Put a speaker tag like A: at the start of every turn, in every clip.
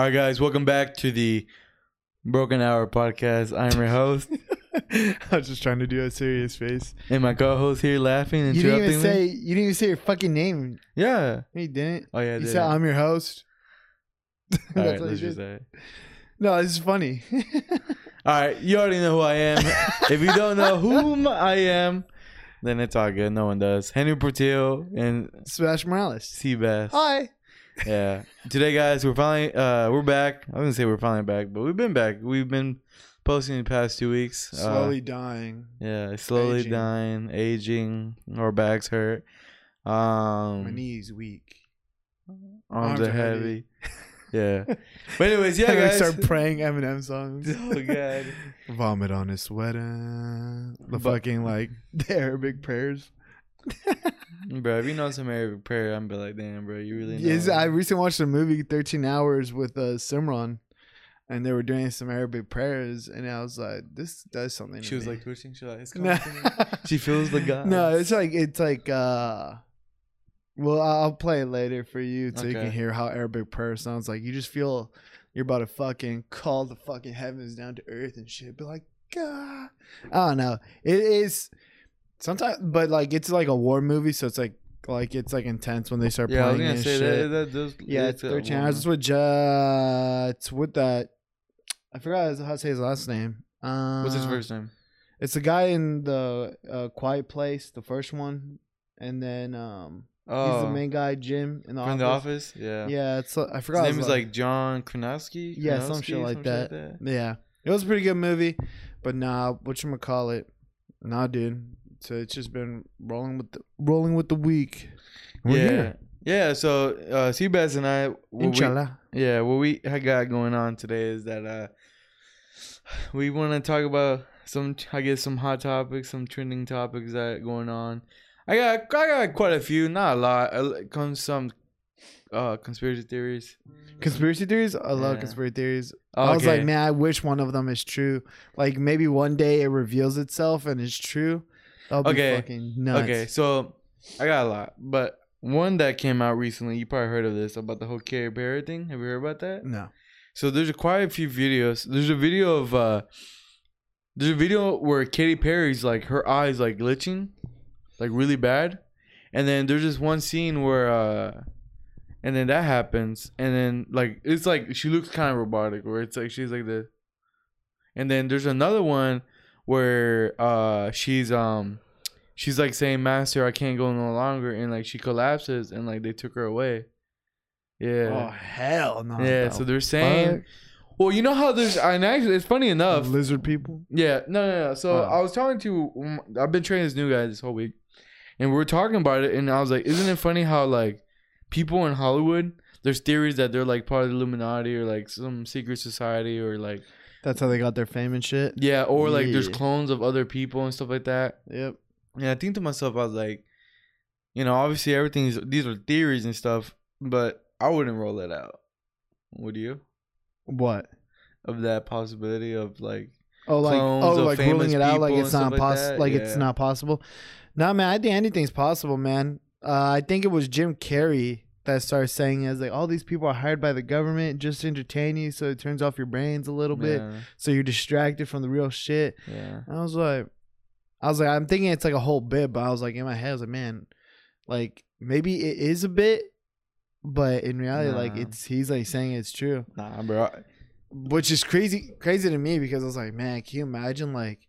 A: All right, guys, welcome back to the Broken Hour podcast. I'm your host,
B: I was just trying to do a serious face.
A: and my co-host here laughing and
B: You didn't
A: interrupting
B: even say
A: me.
B: you didn't even say your fucking name.
A: Yeah.
B: No, You didn't.
A: Oh yeah. I
B: you
A: did.
B: said I'm your host.
A: All right, let's
B: you
A: just say. it.
B: No, this is funny.
A: All right, you already know who I am. if you don't know whom I am, then it's all good. No one does. Henry Portillo and
B: Sebastian Morales.
A: Seabass.
B: Hi.
A: Yeah. Today, guys, we're finally uh we're back. I was gonna say we're finally back, but we've been back. We've been posting the past two weeks. Uh,
B: Slowly dying.
A: Yeah, slowly
B: Aging.
A: dying, aging. Our backs hurt. Um,
B: My knees weak.
A: arms,
B: arms
A: are
B: are
A: heavy. yeah. But anyways, yeah, guys.
B: start praying Eminem songs.
A: oh god.
B: Vomit on his sweater. The
A: But-
B: fucking like the Arabic prayers.
A: Bro, if you know some Arabic prayer, I'm be like, damn, bro, you really know.
B: Is I recently watched a movie, Thirteen Hours, with uh, Simran, and they were doing some Arabic prayers, and I was like, "This does something."
A: she was
B: me.
A: like twitching. She like, it's coming. She feels the God.
B: no, it's like it's like. uh Well, I'll play it later for you so you can hear how Arabic prayer sounds like. You just feel you're about to fucking call the fucking heavens down to earth and shit. Be like, God, I don't know. It is sometimes, but like it's like a war movie, so it's like like it's like intense when they start
A: Yeah, I was
B: playing
A: gonna say
B: shit.
A: that. that does,
B: Yeah, it's
A: a
B: 13
A: woman.
B: hours. It's with uh, it's with that. I forgot how to say his last name. Uh,
A: What's his first name?
B: It's the guy in the uh, Quiet Place, the first one, and then um,
A: Oh,
B: he's the main guy, Jim, in the
A: from
B: office.
A: the office. Yeah.
B: Yeah, it's uh, I
A: His name
B: his
A: is like John Krasinski.
B: Yeah, some shit like
A: some
B: that. yeah, it was a pretty good movie, but nah, what you gonna call it? Nah, dude. So it's just been rolling with the rolling with the week. We're
A: yeah.
B: here.
A: Yeah, so uh Seabass and I what we, Yeah, what we got going on today is that uh we want to talk about some I guess some hot topics, some trending topics that going on. I got I got quite a few, not a lot. I come some uh conspiracy theories.
B: Conspiracy theories? I love
A: Yeah.
B: conspiracy theories. I was like, man, I wish one of them is true. Like maybe one day it reveals itself and it's true. Be
A: Okay.
B: fucking nuts.
A: Okay, so I got a lot, but one that came out recently, you probably heard of this about the whole Katy Perry thing. Have you heard about that?
B: No.
A: So there's a, quite a few videos. There's a video of uh there's a video where Katy Perry's like her eyes like glitching, like really bad. And then there's this one scene where uh and then that happens and then like it's like she looks kind of robotic where it's like she's like this. And then there's another one where uh she's um she's like saying master I can't go no longer and like she collapses and like they took her away. Yeah.
B: Oh hell no.
A: Yeah,
B: The
A: so they're saying.
B: fuck?
A: Well, you know how there's, and actually, it's funny enough.
B: lizard people.
A: Yeah, no, no, no. So
B: Oh.
A: I was talking to, um, I've been training this new guy this whole week, and we were talking about it, and I was like, isn't it funny how like people in Hollywood, there's theories that they're like part of the Illuminati or like some secret society or like
B: That's how they got their fame and shit.
A: yeah, or like there's clones of other people and stuff like that.
B: Yep.
A: And I think to myself, I was like, you know, obviously everything's these are theories and stuff, but I wouldn't roll it out. Would you?
B: What?
A: Of that possibility of like
B: Oh, like oh,
A: of
B: like
A: famous
B: ruling it out like it's not
A: stuff like
B: possible.
A: that?
B: Like, it's not possible. No, man, I think anything's possible, man. Uh, I think it was Jim Carrey that starts saying is like all these people are hired by the government just to entertain you, so it turns off your brains a little bit,
A: yeah,
B: so you're distracted from the real shit.
A: yeah.
B: I was like, I was like, I'm thinking it's like a whole bit, but I was like, in my head, I was like, man, like maybe it is a bit, but in reality, like it's he's like saying it's true,
A: Nah, bro.
B: which is crazy, crazy to me because I was like, man, can you imagine like,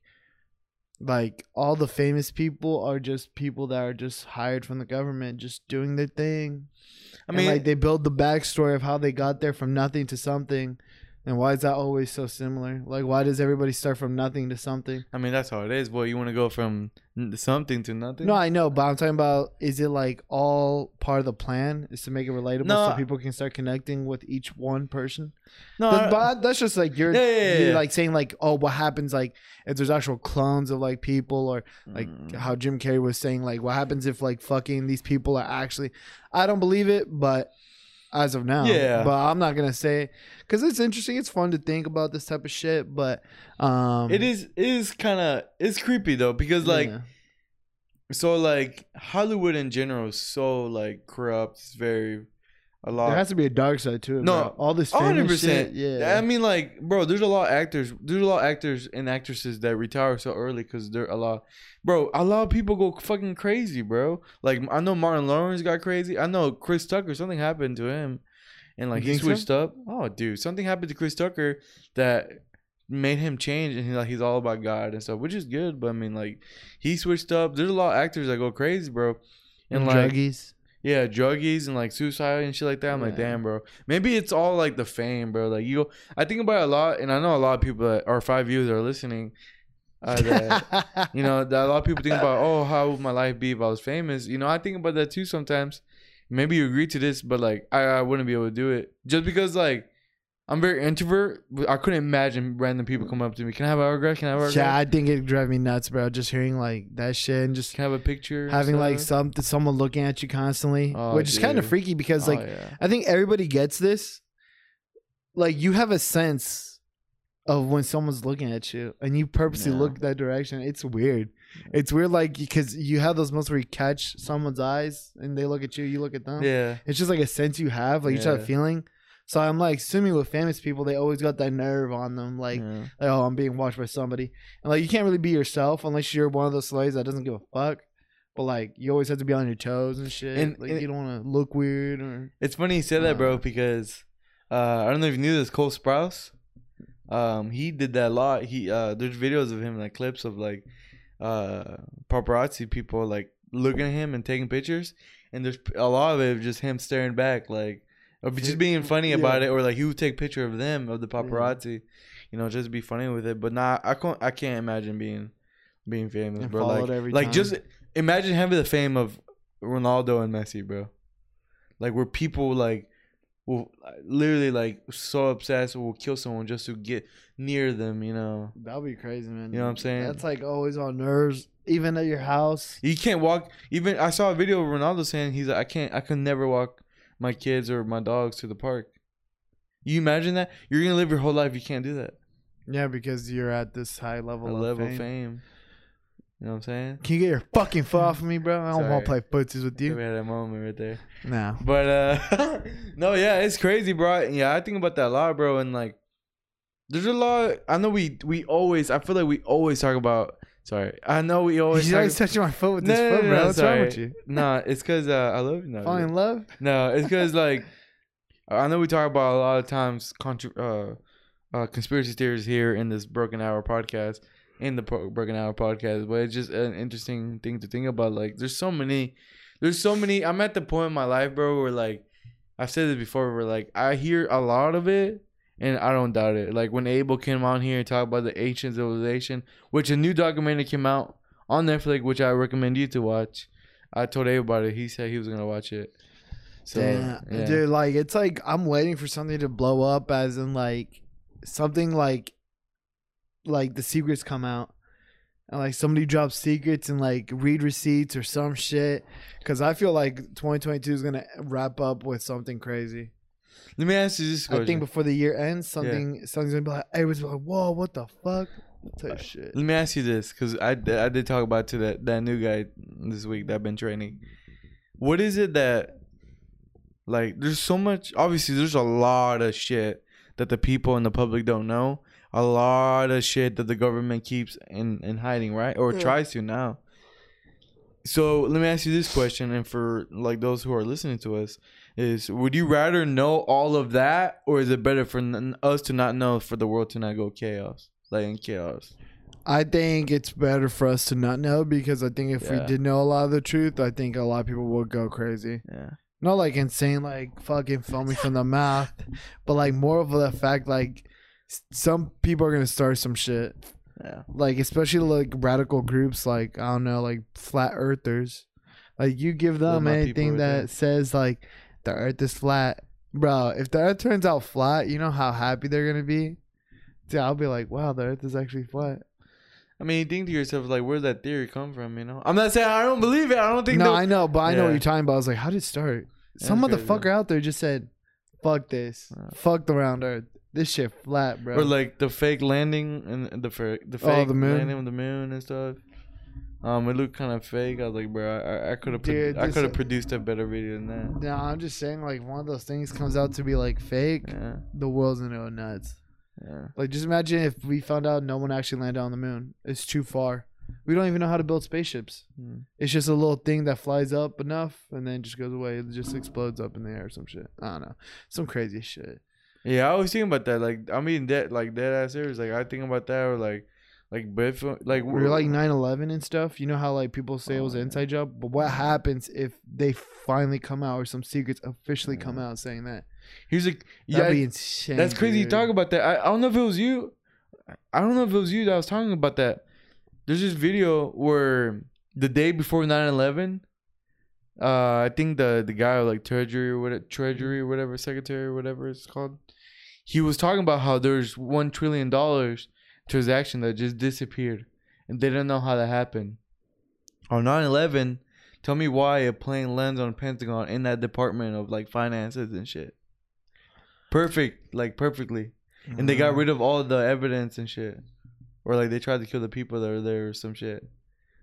B: like all the famous people are just people that are just hired from the government, just doing their thing.
A: I
B: And,
A: mean,
B: like they build the backstory of how they got there from nothing to something. And why is that always so similar? Like, why does everybody start from nothing to something?
A: I mean that's how it is. Boy, you want to go from something to nothing?
B: No, I know, but I'm talking about is it like all part of the plan is to make it relatable
A: No,
B: so people can start connecting with each one person?
A: no.
B: But, but that's just like you're,
A: Yeah, yeah, yeah,
B: you're like saying like, oh, what happens like if there's actual clones of like people or like
A: Mm.
B: how Jim Carrey was saying like what happens if like fucking these people are actually I don't believe it, but as of now,
A: Yeah.
B: But I'm not gonna say because it's interesting. It's fun to think about this type of shit, but um,
A: it is it is kind of it's creepy though because like
B: yeah.
A: so like Hollywood in general is so like corrupt. It's very a lot.
B: There has to be a dark side to it.
A: No,
B: bro. all this
A: hundred percent.
B: Yeah,
A: I mean, like, bro, there's a lot of actors. There's a lot of actors and actresses that retire so early because they're a lot. Bro, a lot of people go fucking crazy, bro. Like, I know Martin Lawrence got crazy. I know Chris Tucker. Something happened to him, and like
B: You
A: he
B: think so?
A: switched up. Oh, dude, something happened to Chris Tucker that made him change, and he like he's all about God and stuff, which is good. But I mean, like, he switched up. There's a lot of actors that go crazy, bro. And like,
B: druggies.
A: Yeah, druggies and like suicide and shit like that. I'm like, damn, bro. Maybe it's all like the fame, bro. Like you, I think about a lot, and I know a lot of people that our five viewers are listening. Uh, that you know, that a lot of people think about, oh, how would my life be if I was famous? You know, I think about that too sometimes. Maybe you agree to this, but like, I, I wouldn't be able to do it just because like. I'm very introvert. but I couldn't imagine random people coming up to me. Can I have an autograph? Can I have an autograph?
B: yeah, I think it'd drive me nuts, bro. Just hearing like that shit and just
A: Can I have a picture?
B: having like some someone looking at you constantly,
A: Oh,
B: which is kind of
A: dude.
B: freaky because
A: Oh,
B: like
A: yeah.
B: I think everybody gets this. Like you have a sense of when someone's looking at you, and you purposely
A: Yeah.
B: look that direction. It's weird. It's weird, like because you have those moments where you catch someone's eyes and they look at you, you look at them.
A: yeah.
B: It's just like a sense you have, like you just have a
A: Yeah.
B: feeling. So I'm like assuming with famous people, they always got that nerve on them, like,
A: yeah.
B: like oh, I'm being watched by somebody, and like you can't really be yourself unless you're one of those slaves that doesn't give a fuck. But like you always have to be on your toes and shit.
A: And-
B: like
A: and-
B: you don't want to look weird or
A: It's funny you said that, bro,
B: Uh.
A: because uh, I don't know if you knew this. Cole Sprouse, um, he did that a lot. He uh, there's videos of him, like clips of like uh, paparazzi people like looking at him and taking pictures, and there's a lot of it of just him staring back, like or just being funny
B: Yeah.
A: about it, or like he would take picture of them of the paparazzi, you know, just be funny with it. But nah, I can't. I can't imagine being being famous,
B: And
A: bro. Like, like
B: time.
A: just imagine having the fame of Ronaldo and Messi, bro. Like where people like will literally like so obsessed will kill someone just to get near them, you know.
B: That'd be crazy, man.
A: You know what I'm saying?
B: That's like always on nerves, even at your house.
A: You can't walk even I saw a video of Ronaldo saying he's like I can't I could never walk my kids or my dogs to the park. You imagine that? You're gonna live your whole life, you can't do that.
B: Yeah, because you're at this high level,
A: A
B: of,
A: level
B: fame.
A: fame. You know what I'm saying?
B: Can you get your fucking foot off of me, bro? I don't want to play footsies with you.
A: We had that moment right there.
B: Nah.
A: But uh no, yeah, it's crazy, bro. Yeah, I think about that a lot, bro. And like, there's a lot. I know we we always. I feel like we always talk about. Sorry, I know we always.
B: He's always touching my foot with
A: No,
B: this
A: no,
B: foot,
A: no,
B: bro.
A: no,
B: What's wrong with you?
A: Nah, it's cause uh, I love you. No,
B: Fall in love?
A: no, it's cause like I know we talk about a lot of times contra- uh, uh, conspiracy theories here in this Broken Hour podcast, in the Pro- Broken Hour podcast, but it's just an interesting thing to think about. Like, there's so many, there's so many. I'm at the point in my life, bro, where like I've said this before, where like I hear a lot of it. And I don't doubt it. Like when Abel came on here and talked about the ancient civilization, which a new documentary came out on Netflix, which I recommend you to watch. I told Abel about it. He said he was gonna watch it. So,
B: Damn.
A: yeah.
B: Dude, like, it's like I'm waiting for something to blow up, as in, like, something like, like the secrets come out. And, like, somebody drops secrets and, like, read receipts or some shit. Because I feel like 2022 is going to wrap up with something crazy.
A: Let me ask you this question.
B: I think before the year ends, something something's gonna be like, everyone's like, whoa, what the fuck? Type shit.
A: Let me ask you this, because I, I did talk about to that that new guy this week that I've been training. What is it that, like, there's so much. Obviously, there's a lot of shit that the people and the public don't know. A lot of shit that the government keeps in in hiding, right, or
B: Yeah.
A: tries to now. So let me ask you this question, and for like those who are listening to us, is would you rather know all of that, or is it better for n- us to not know, for the world to not go chaos, like in chaos?
B: I think it's better for us to not know because I think if we did know a lot of the truth, I think a lot of people would go crazy.
A: Yeah.
B: Not like insane, like fucking foaming from the mouth, but like more of the fact like some people are gonna start some shit.
A: Yeah.
B: Like especially like radical groups, like I don't know, like flat earthers. Like you give them anything that says like the earth is flat, bro. If the earth turns out flat, you know how happy they're gonna be. Dude, I'll be like, wow, the earth is actually flat.
A: I mean, you think to yourself, like, where'd that theory come from? You know, I'm not saying I don't believe it. I don't think.
B: No, I know, but I know what you're talking about. I was like, how did it start? Some
A: crazy.
B: motherfucker out there just said, "Fuck this,
A: Yeah.
B: fuck the round earth. This shit flat, bro."
A: or like the fake landing and the fake the
B: Oh,
A: fake
B: the moon?
A: landing of the moon and stuff. Um, it looked kind of fake. I was like, bro, I, I could have,
B: Dude,
A: I
B: this-
A: could have produced a better video than that.
B: No, I'm just saying, like, one of those things comes out to be like fake.
A: Yeah,
B: The world's gonna go nuts.
A: yeah.
B: Like, just imagine if we found out no one actually landed on the moon. It's too far. We don't even know how to build spaceships.
A: Mm.
B: It's just a little thing that flies up enough and then just goes away. It just explodes up in the air or some shit. I don't know. Some crazy shit.
A: Yeah, I was thinking about that. Like, I mean, that like dead ass serious. Like, I think about that or like, like Biff, like
B: We're like 9/11 and stuff. You know how like people say it was
A: Oh,
B: an
A: yeah.
B: inside job, but what happens if they finally come out or some secrets officially come out saying that?
A: He's like, yeah,
B: insane.
A: that's crazy. You talk about that. I, I don't know if it was you. I don't know if it was you that was talking about that. There's this video where the day before 9/11, uh, I think the the guy like treasury or whatever, treasury or whatever, secretary or whatever it's called, he was talking about how there's one trillion dollars transaction that just disappeared, and they don't know how that happened. On 9/11, tell me why a plane lands on Pentagon in that department of like finances and shit. Perfect, like perfectly and they
B: Mm.
A: got rid of all the evidence and shit, or like they tried to kill the people that were there or some shit.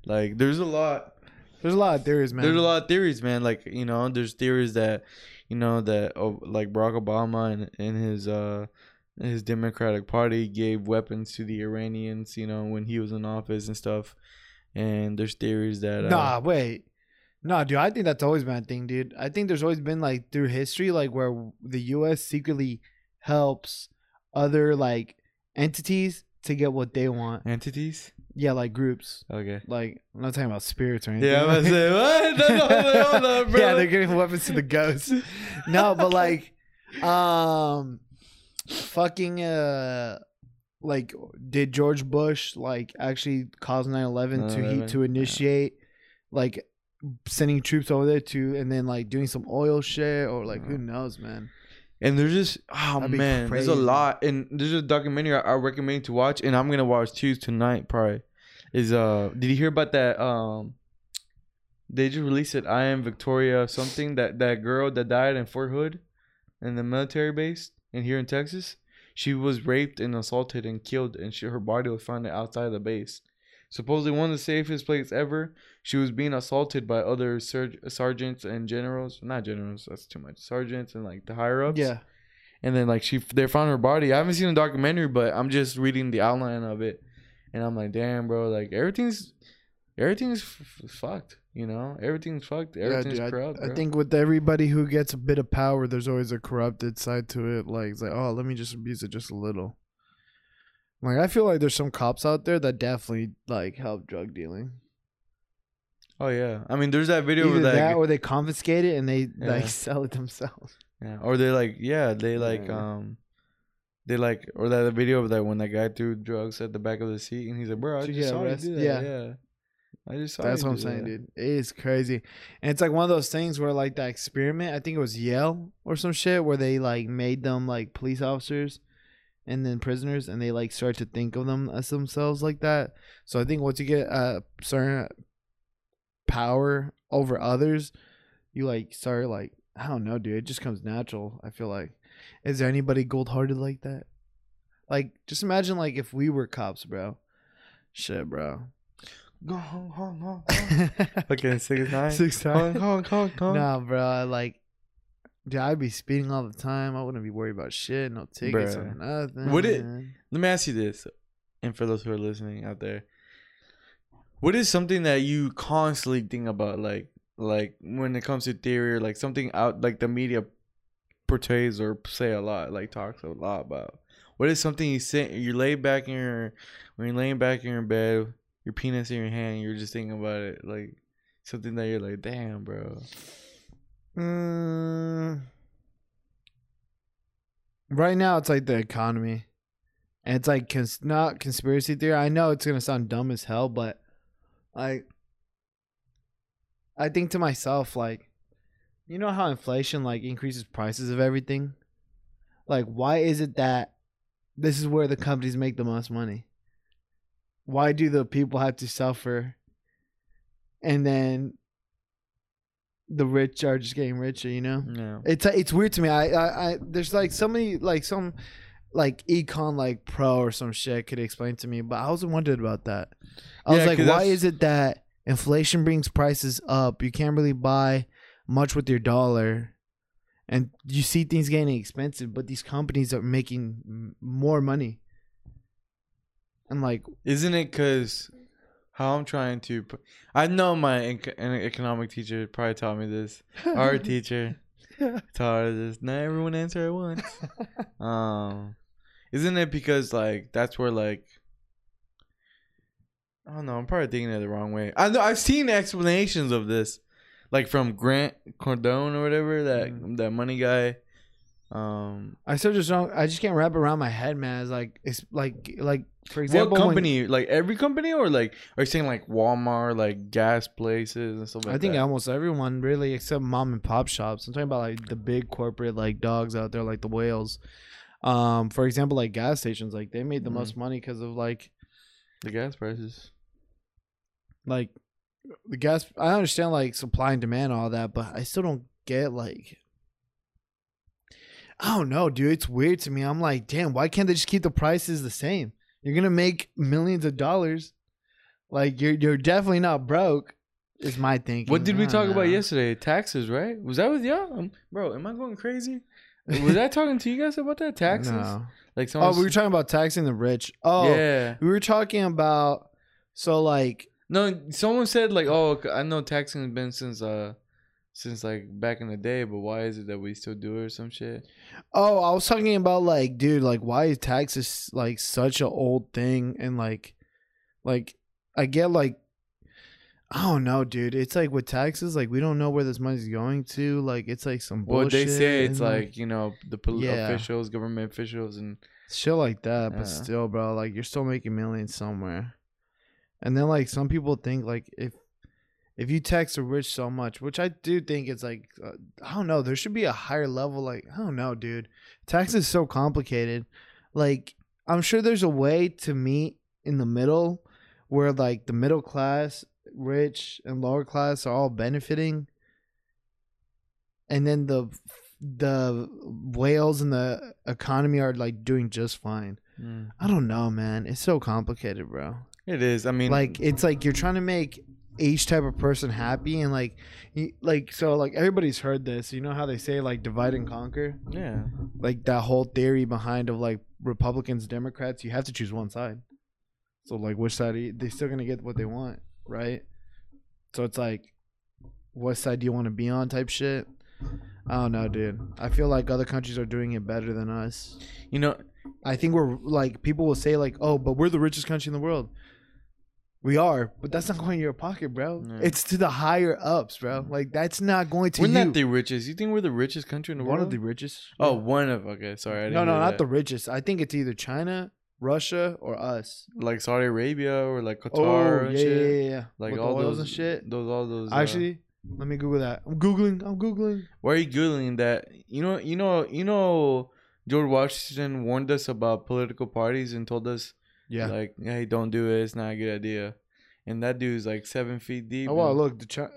A: Like there's a lot.
B: There's a lot of theories, man.
A: There's a lot of theories, man. Like you know, there's theories that, you know, that oh, like Barack Obama and, and his uh his Democratic Party gave weapons to the Iranians, you know, when he was in office and stuff. And there's theories that uh,
B: Nah, wait. Nah, dude, I think that's always been a thing, dude. I think there's always been like through history, like where the US secretly helps other like entities to get what they want.
A: entities.
B: Yeah, like groups.
A: Okay.
B: Like I'm not talking about spirits or anything.
A: Yeah, I was say what? No, no, no, hold on, bro.
B: yeah, they're giving weapons to the ghosts. no, but like, um, fucking uh, like, did George Bush like actually cause 9/11 to he to initiate like sending troops over there to and then like doing some oil shit or like who knows, man.
A: And there's just oh
B: That'd
A: man, there's a lot, and there's a documentary I, I recommend you to watch, and I'm gonna watch too tonight. Probably is uh, did you hear about that? Um, they just released it. I am Victoria something that that girl that died in Fort Hood, in the military base, and here in Texas, she was raped and assaulted and killed, and she her body was found outside the base. Supposedly one of the safest places ever. She was being assaulted by other serg- sergeants and generals. Not generals, that's too much. Sergeants and like the higher ups.
B: Yeah,
A: And then like she they found her body. I haven't seen the documentary, but I'm just reading the outline of it, and I'm like, damn, bro, like everything's everything's f- f- fucked. You know, everything's fucked.
B: yeah,
A: Everything's
B: dude. I,
A: corrupt.
B: I
A: bro.
B: think with everybody who gets a bit of power, there's always a corrupted side to it. Like it's like, oh, let me just abuse it just a little. Like I feel like there's some cops out there that definitely like help drug dealing.
A: Oh yeah, I mean, there's that video
B: Either
A: where
B: that
A: that,
B: or they confiscate it and they
A: Yeah.
B: like sell it themselves.
A: yeah, or they like yeah, they like
B: Yeah.
A: um. They like, or that video of that when that guy threw drugs at the back of the seat, and he's like, "Bro, I just
B: get
A: saw you do that."
B: Yeah.
A: I just saw.
B: That's what I'm saying,
A: that.
B: dude. It is crazy. And it's like one of those things where like that experiment, I think it was Yale or some shit where they like made them like police officers and then prisoners and they like start to think of them as themselves like that. So I think once you get a certain power over others, you like start like I don't know, dude. It just comes natural. I feel like. Is there anybody gold hearted like that? Like, just imagine like if we were cops, bro. Shit, bro.
A: Go hong hong. Okay, six nine.
B: Six
A: Hong
B: times.
A: hong hong hong.
B: Nah, bro. Like, dude, I'd be speeding all the time. I wouldn't be worried about shit, no tickets or nothing.
A: Would it- Let me ask you this, and for those who are listening out there, what is something that you constantly think about, like, like when it comes to theory, or like something out, like the media portrays or say a lot, like talks a lot about? What is something you sit, you lay back in your, when you're laying back in your bed, your penis in your hand, you're just thinking about it, like something that you're like, damn, bro.
B: Mm, right now, it's like the economy, and it's like cons- not conspiracy theory. I know it's gonna sound dumb as hell, but like, I think to myself, like, you know how inflation like increases prices of everything. Like, why is it that this is where the companies make the most money? Why do the people have to suffer? And then the rich are just getting richer, you know?
A: Yeah.
B: It's it's weird to me. I, I I there's like somebody like some like econ like pro or some shit could explain to me, but I was wondering about that. I
A: Yeah,
B: was like, why is it that inflation brings prices up. You can't really buy much with your dollar. And you see things getting expensive, but these companies are making m- more money. And like,
A: Isn't it because how I'm trying to? I know my an economic teacher probably taught me this. Our teacher taught us this. Not everyone answer at once. Um, isn't it because like that's where like I don't know. I'm probably thinking it the wrong way. I know I've seen explanations of this, like from Grant Cardone or whatever that
B: Mm.
A: that money guy. Um,
B: I still just don't. I just can't wrap it around my head, man. It's like it's like like for example,
A: what
B: when-
A: company? like every company, or like are you saying like Walmart, like gas places and stuff like
B: I think
A: that?
B: almost everyone really, except mom and pop shops. I'm talking about like the big corporate like dogs out there, like the whales. Um, for example, like gas stations, like they made the
A: Mhm.
B: most money because of like
A: the gas prices.
B: like the gas. I understand like supply and demand, and all that, but I still don't get like. I don't know, dude. It's weird to me. I'm like, damn, why can't they just keep the prices the same? You're gonna make millions of dollars. Like you're you're definitely not broke. Is my thinking.
A: What did we talk
B: don't
A: about yesterday? Taxes, right? Was that with y'all, um, bro? Am I going crazy? Was I talking to you guys about that taxes?
B: No.
A: Like someone.
B: Oh, we were talking about taxing the rich. Oh,
A: yeah.
B: we were talking about so like
A: No, someone said like, oh, I know taxing has been since uh, since like back in the day, but why is it that we still do it or some shit?
B: oh, I was talking about like dude, like why is taxes like such an old thing and like like I get like I don't know, dude. It's like with taxes, like we don't know where this money's going to. Like it's like some bullshit.
A: Well, they say it's
B: and,
A: like you know the pol-
B: Yeah.
A: officials, government officials, and
B: shit like that, but still, bro, like you're still making millions somewhere. And then like some people think like if if you tax the rich so much, which I do think it's like uh, I don't know, there should be a higher level. Like I don't know, dude. Tax is so complicated. Like I'm sure there's a way to meet in the middle where like the middle class, rich, and lower class are all benefiting, and then the the whales and the economy are like doing just fine.
A: Mm.
B: I don't know, man. It's so complicated, bro.
A: it is. I mean,
B: Like it's like you're trying to make each type of person happy and like like so like everybody's heard this. You know how they say like divide and conquer?
A: yeah,
B: Like that whole theory behind of like Republicans, Democrats, you have to choose one side. So like which side are you, they still to get what they want, right? So it's like what side do you want to be on type shit? I don't know, dude. I feel like other countries are doing it better than us.
A: you know,
B: I think we're like people will say like, "Oh, but we're the richest country in the world." We are, but that's not going in your pocket, bro.
A: Yeah.
B: It's to the higher ups, bro. Like that's not going to
A: we're
B: you.
A: not the richest. You think we're the richest country in the
B: one
A: world?
B: One of the richest.
A: oh, one of okay. Sorry, I didn't
B: no, no, not
A: that.
B: the richest. I think it's either China, Russia, or us.
A: like Saudi Arabia or like Qatar
B: Oh,
A: and
B: yeah,
A: shit.
B: yeah, yeah, yeah.
A: Like
B: With
A: all those
B: and shit.
A: Those all those. uh,
B: Actually, let me Google that. I'm googling. I'm googling.
A: why are you googling that? You know, you know, you know. George Washington warned us about political parties and told us,
B: Yeah.
A: like, hey, don't do it. It's not a good idea. And that dude's like seven feet deep.
B: oh wow,
A: and-
B: look, the Chi-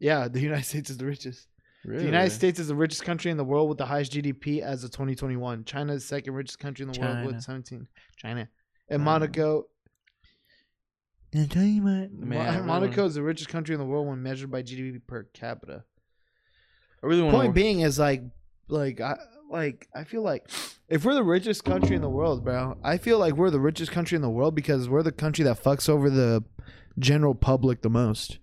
B: yeah, the United States is the richest.
A: really?
B: The United States is the richest country in the world with the highest GDP as of 2021. China is the second richest country in the world with 17. China. And
A: China.
B: Monaco.
A: Man,
B: Mo-
A: I really
B: Monaco is the richest country in the world when measured by GDP per capita.
A: I really want
B: Point being is like, like I like I feel like if we're the richest country in the world, bro, I feel like we're the richest country in the world because we're the country that fucks over the general public the most.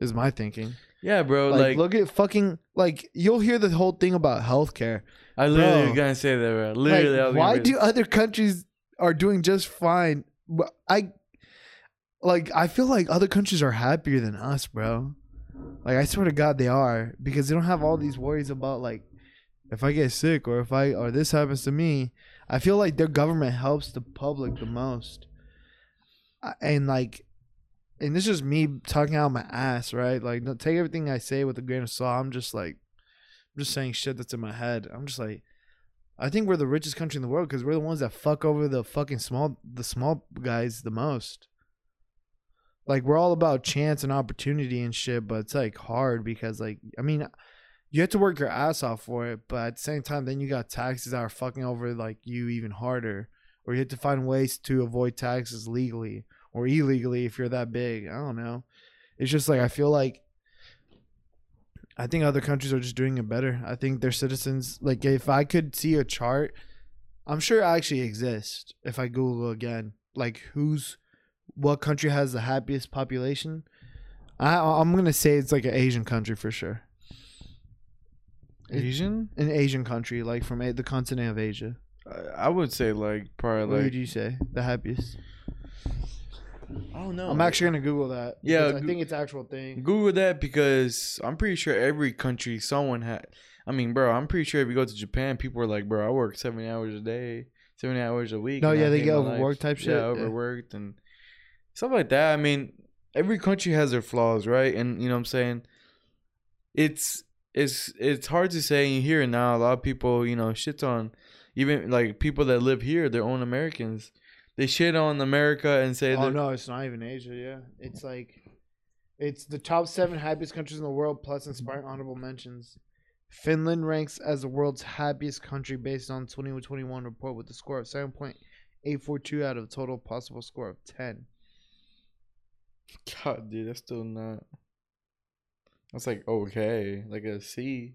B: Is my thinking.
A: Yeah, bro.
B: Like,
A: Like,
B: look at fucking like you'll hear the whole thing about healthcare.
A: I literally
B: bro.
A: gonna say that, bro. Literally,
B: like, why do other countries are doing just fine? But I like I feel like other countries are happier than us, bro. Like I swear to God they are because they don't have all these worries about like if I get sick or if I or this happens to me. I feel like their government helps the public the most. And like and this is me talking out my ass, right? Like take everything I say with a grain of salt. I'm just like I'm just saying shit that's in my head. I'm just like I think we're the richest country in the world because we're the ones that fuck over the fucking small the small guys the most. Like we're all about chance and opportunity and shit, but it's like hard because like I mean you have to work your ass off for it, but at the same time then you got taxes that are fucking over like you even harder. Or you have to find ways to avoid taxes legally or illegally if you're that big. I don't know. it's just like I feel like I think other countries are just doing it better. I think their citizens like if I could see a chart, I'm sure it actually exists if I Google again, like who's what country has the happiest population. I I'm gonna say it's like an Asian country for sure. It-
A: Asian?
B: An Asian country, like from a, the continent of Asia.
A: I- I would say like probably
B: What
A: like
B: would you say? The happiest.
A: I don't know.
B: I'm actually gonna Google that.
A: Yeah,
B: because I
A: Goo-
B: think it's actual thing.
A: Google that because I'm pretty sure every country someone had. I mean, bro, I'm pretty sure if you go to Japan, people are like, bro, I work seven hours a day, seven hours a week.
B: No,
A: and
B: yeah,
A: I
B: they
A: hate
B: get
A: my life."
B: overworked type shit,
A: Yeah,
B: yeah.
A: overworked and stuff like that. I mean, every country has their flaws, right? And you know what I'm saying? It's it's it's hard to say. Here and you hear it now. A lot of people, you know, shit on even like people that live here, their own Americans. They shit on America and say
B: Oh no, it's not even Asia. Yeah, it's like it's the top seven happiest countries in the world, plus inspiring honorable mentions. Finland ranks as the world's happiest country based on 2021 report with a score of 7.842 out of a total possible score of 10.
A: God, dude, that's still not. That's like okay, like a C.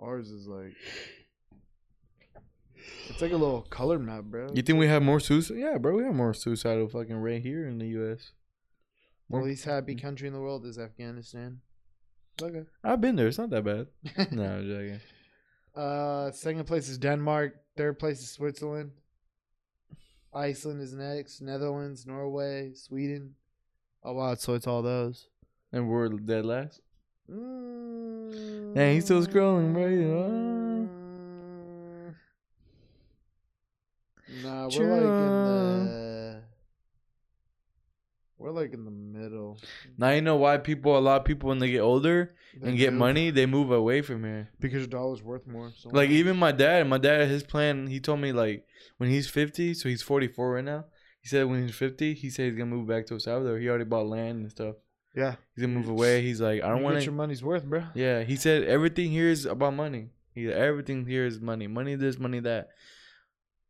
B: Ours is like it's like a little color map, bro.
A: You think we have more suicide? Yeah, bro, we have more suicidal fucking rate here in the U.S.
B: the least happy country in the world is Afghanistan. Okay.
A: I've been there. It's not that bad. no, I'm joking.
B: Uh, second place is Denmark. Third place is Switzerland. Iceland is next. Netherlands, Norway, Sweden. Oh wow! So it's all those.
A: And we're dead last.
B: Mm,
A: he's still scrolling, bro. Know?
B: Nah, we're like in the. We're like in the middle.
A: Now you know why people, a lot of people, when they get older
B: They
A: and get
B: move
A: money, they move away from here.
B: because your dollar's worth more. So
A: Like even my dad, my dad, his plan, he told me like when he's fifty, so he's forty four right now. He said when he's fifty, he said he's gonna move back to El Salvador. He already bought land and stuff.
B: Yeah,
A: He's gonna move away. He's like, I don't want
B: get your money's worth, bro.
A: Yeah, he said everything here is about money. He everything here is money. Money this, money that.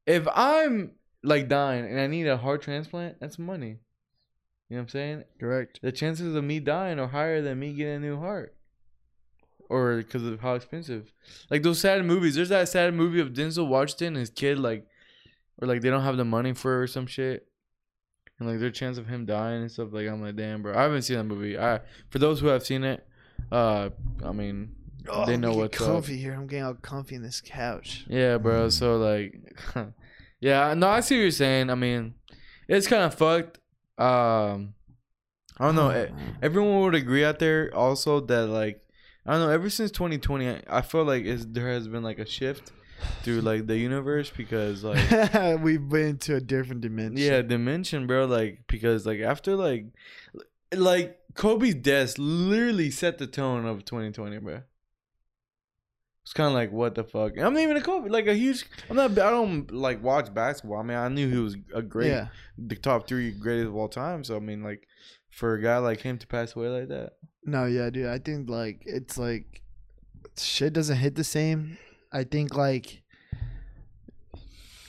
A: If I'm like dying and I need a heart transplant, that's money. You know what I'm saying?
B: Correct.
A: The chances of me dying are higher than me getting a new heart. Or because of how expensive. Like those sad movies. There's that sad movie of Denzel Washington and his kid, like, or like they don't have the money for or some shit. And like their chance of him dying and stuff. Like I'm like, damn, bro. I haven't seen that movie. I for those who have seen it, uh, I mean,
B: Oh,
A: they know what's up.
B: comfy here. I'm getting all comfy in this couch.
A: Yeah, bro. So like, yeah, no, I see what you're saying. I mean, it's kind of fucked. Um, I don't know.
B: Oh,
A: Everyone would agree out there also that like, I don't know. Ever since 2020, I, I feel like it's, there has been like a shift through like the universe because like,
B: We've been to a different dimension.
A: yeah, dimension, bro. Like because like after like, like Kobe's death literally set the tone of 2020, bro. It's kind of like what the fuck. I'm not even a Kobe, like a huge. I'm not. I don't like watch basketball. I mean, I knew he was a great,
B: Yeah.
A: the top three greatest of all time. So I mean, like, for a guy like him to pass away like that,
B: No, yeah, dude. I think like it's like shit doesn't hit the same. I think like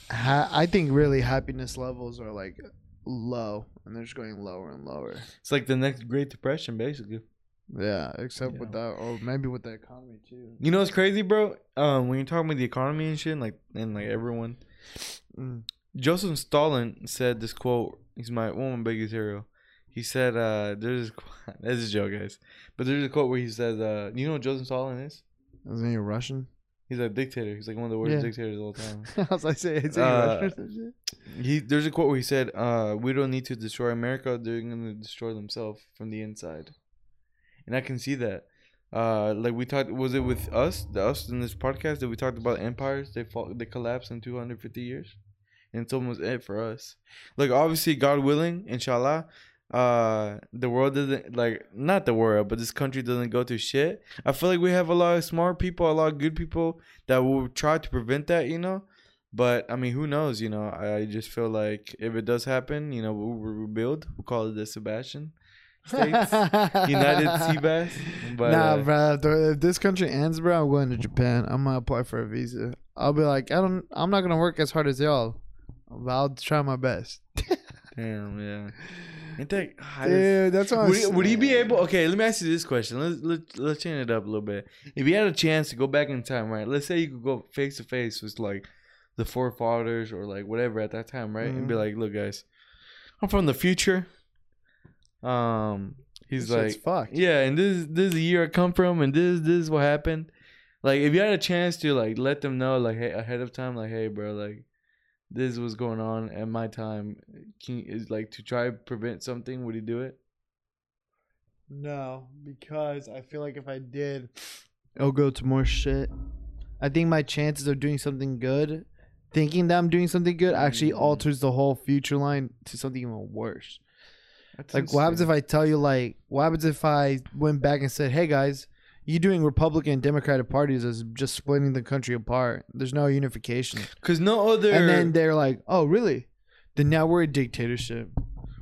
B: ha- I think really happiness levels are like low and they're just going lower and lower.
A: it's like the next Great Depression, basically.
B: Yeah, except
A: Yeah.
B: with that or maybe with the economy too.
A: You know what's crazy, bro? Um, when you're talking about the economy and shit, like and like everyone,
B: Mm.
A: Joseph Stalin said this quote. He's my one of my biggest hero. He said, uh, "There's this, this is a joke, guys, but there's a quote where he says, uh, you know what Joseph Stalin is?
B: Isn't he a Russian?
A: He's like a dictator. He's like one of the worst
B: Yeah.
A: dictators of all time.
B: I was like, say, he
A: Uh,
B: Russian or some shit?
A: He there's a quote where he said, uh, "We don't need to destroy America; they're gonna destroy themselves from the inside." And I can see that. Uh, like we talked, was it with us, the us in this podcast that we talked about empires? They fall, they collapse in 250 years, and it's almost it for us. Like obviously, God willing, inshallah, uh, the world doesn't like not the world, but this country doesn't go to shit. I feel like we have a lot of smart people, a lot of good people that will try to prevent that, you know. But I mean, who knows? You know, I just feel like if it does happen, you know, we'll, rebuild. We'll call it the Sebastian States, United Seabass. But
B: nah,
A: uh,
B: bro. If, if this country ends, bro, I'm going to Japan. I'm gonna apply for a visa. I'll be like, I don't. I'm not gonna work as hard as y'all, but I'll try my best.
A: damn, yeah. Ain't that,
B: Dude, that's what I'm
A: would, he- would he be able? Okay, let me ask you this question. Let's let, let's change it up a little bit. If you had a chance to go back in time, right? Let's say you could go face to face with like the forefathers or like whatever at that time, right? And be
B: Mhm.
A: like, look, guys, I'm from the future. Um, he's
B: That
A: like, yeah, and this is this is the year I come from, and this this is what happened. Like, if you had a chance to like let them know, like, hey, ahead of time, like, hey, bro, like, this was going on at my time. Can is like to try prevent something? Would he do it?
B: No, because I feel like if I did, it'll go to more shit. I think my chances of doing something good, thinking that I'm doing something good, actually
A: Mhm.
B: alters the whole future line to something even worse.
A: That's
B: Like, what happens if I tell you, like, what happens if I went back and said, hey guys, you doing Republican and Democratic parties is just splitting the country apart. There's no unification.
A: Because no other,
B: And then they're like, oh, really? Then now we're a dictatorship.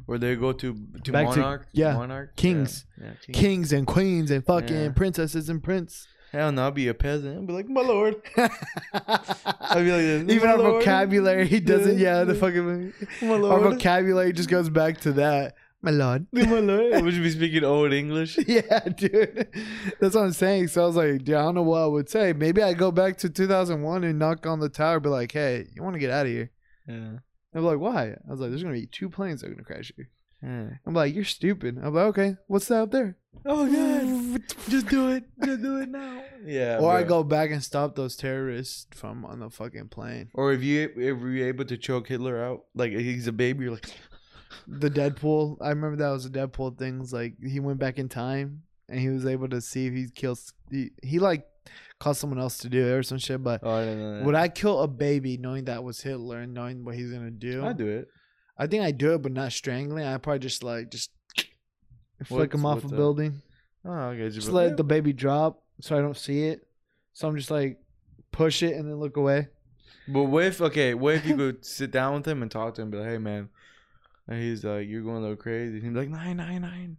A: where they go to to
B: Back to- yeah,
A: monarch,
B: kings.
A: yeah, yeah kings.
B: Kings and queens and fucking
A: Yeah.
B: princesses and prince.
A: Hell no, I'll be a peasant. I'll be like, my lord. I'll be like, this,
B: Even our
A: lord."
B: vocabulary doesn't.
A: Yeah,
B: the fucking
A: my
B: our vocabulary just goes back to that. My lord.
A: my lord. Would you be speaking old English?
B: Yeah, dude. That's what I'm saying. So I was like, dude, I don't know what I would say. Maybe I go back to 2001 and knock on the tower, be like, hey, you want to get out of here?
A: Yeah.
B: They're like, why? I was like, there's gonna be two planes that are gonna crash here.
A: yeah.
B: I'm like, you're stupid. I'm like, okay, what's that up there?
A: Oh god, just do it. Just do it now. Yeah.
B: or I go back and stop those terrorists from on the fucking plane.
A: Or if you if you're able to choke Hitler out, like he's a baby, you're like,
B: The Deadpool. I remember that was a Deadpool thing. like he went back in time and he was able to see if he kills. He, he like caused someone else to do it or some shit. But
A: oh, I don't know. that.
B: would I kill a baby knowing that was Hitler and knowing what he's gonna do?
A: I do it.
B: I think I do it, but not strangling. I probably just like just flick him off a building.
A: Oh, okay.
B: Just let the baby drop so I don't see it. So I'm just like push it and then look away.
A: But what if okay? What if you could sit down with him and talk to him? Be like, hey man, and he's like, you're going a little crazy. He'd like, nine, nine, nine.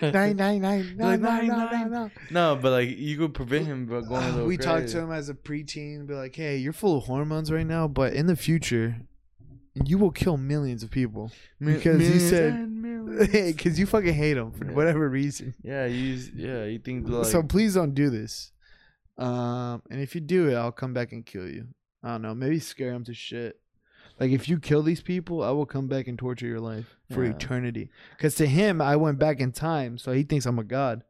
B: nine nine nine no
A: Like,
B: no
A: nine,
B: no
A: nine.
B: no no.
A: No, but like you could prevent him from going a little
B: we
A: crazy.
B: talked to him as a preteen be like, hey, you're full of hormones right now, but in the future, you will kill millions of people because he
A: millions
B: said-
A: and
B: because you fucking hate them for
A: Yeah.
B: whatever reason.
A: yeah, you yeah, you think like
B: so please don't do this. Um, and if you do it, I'll come back and kill you. I don't know, maybe scare him to shit. Like if you kill these people, I will come back and torture your life for
A: Yeah.
B: eternity. Because to him, I went back in time, so he thinks I'm a god.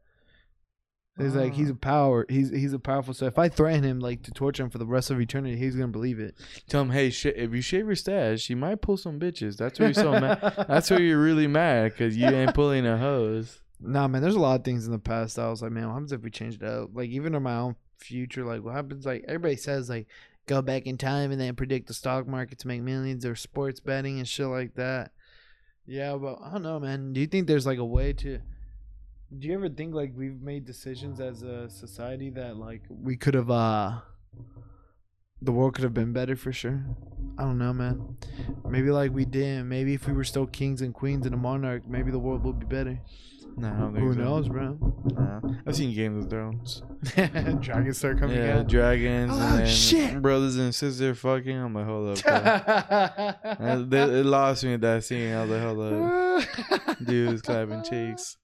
B: He's like he's
A: Ah.
B: a power. He's he's a powerful. So if I threaten him like to torture him for the rest of eternity, he's gonna believe it.
A: tell him, hey, sh- if you shave your stash, you might pull some bitches. That's where you're so mad. That's where you're really mad because you ain't pulling a hose.
B: Nah, man. There's a lot of things in the past. I was like, man, what happens if we change it out? Like even in my own future, like what happens? Like everybody says, like go back in time and then predict the stock market to make millions or sports betting and shit like that. Yeah, but I don't know, man. Do you think there's like a way to? Do you ever think like we've made decisions as a society that like we could have uh the world could have been better for sure? I don't know, man. Maybe like we didn't. Maybe if we were still kings and queens and a monarch, maybe the world would be better.
A: Nah, I don't think
B: Who
A: so.
B: knows, bro?
A: Nah. I've seen Game of Thrones.
B: Dragons start coming
A: yeah,
B: out.
A: dragons
B: Oh,
A: and
B: shit.
A: brothers and sisters fucking. I'm like, hold up. bro. Uh, it lost me that scene. I was like, hold up. Dudes clapping cheeks.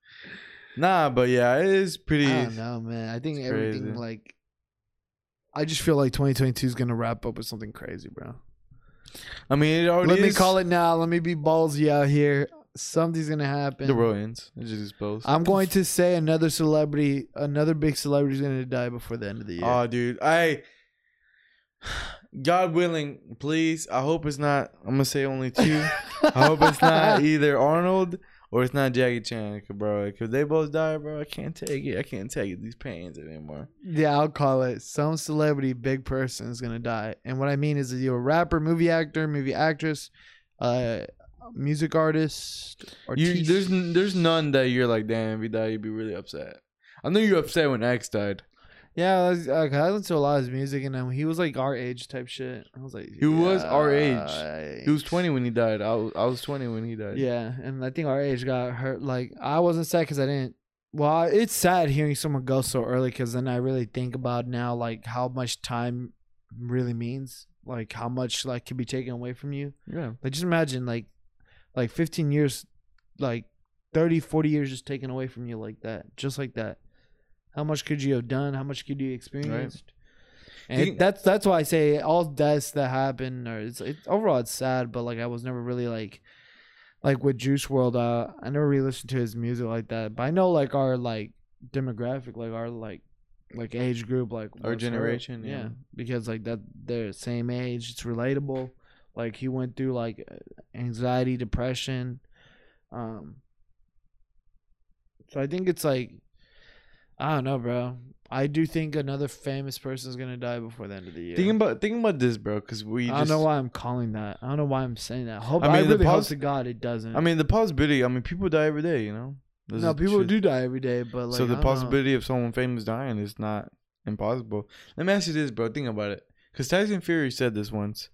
A: Nah, but yeah, it is pretty.
B: I don't know, man. I think everything
A: crazy.
B: like. I just feel like 2022 is gonna wrap up with something crazy, bro.
A: I mean, it already
B: Let me call it now. Let me be ballsy out here. Something's gonna happen.
A: The world ends. It's just exposed.
B: I'm going to say another celebrity, another big celebrity is gonna die before the end of the year.
A: Oh, dude, I. God willing, please. I hope it's not. I'm gonna say only two. I hope it's not either Arnold or it's not Jackie Chan, bro. Because they both die, bro. I can't take it. I can't take it. these pains anymore.
B: Yeah, I'll call it. Some celebrity, big person is gonna die, and what I mean is, that you're a rapper, movie actor, movie actress, uh, music artist,
A: You, there's n- there's none that you're like, damn, if he died, you'd be really upset. I know you're upset when X died.
B: Yeah, I, was, I listened to a lot of his music, and um, he was like our age type shit. I was like,
A: He was our age. He was 20 when he died. I was, I was 20 when he died.
B: Yeah, and I think our age got hurt. Like I wasn't sad because I didn't. Well, it's sad hearing someone go so early because then I really think about now like how much time really means. like how much like can be taken away from you.
A: Yeah.
B: Like just imagine like like 15 years like 30 40 years just taken away from you like that just like that. How much could you have done? How much could you experienced? And
A: Think-
B: it- that's that's why i say all deaths that happen or it's, it's overall it's sad but like i was never really like like with juice world uh i never really listened to his music like that but i know like our like demographic like our like like age group like
A: Our generation, yeah.
B: because like that they're same age it's relatable like he went through like anxiety depression um so i think it's like i don't know bro i do think another famous person is gonna die before the end of the year
A: Thinking about thinking about this, bro, because we.
B: i
A: just,
B: don't know why i'm calling that i don't know why i'm saying that hope
A: I
B: i,
A: mean, the
B: really hope to god it doesn't
A: I mean, the possibility. I mean, people die every day. You know. This
B: no people
A: truth.
B: do die every day but like
A: so the
B: don't know.
A: possibility of someone famous dying is not impossible. Let me ask you this, bro. Think about it. Because Tyson Fury said this once.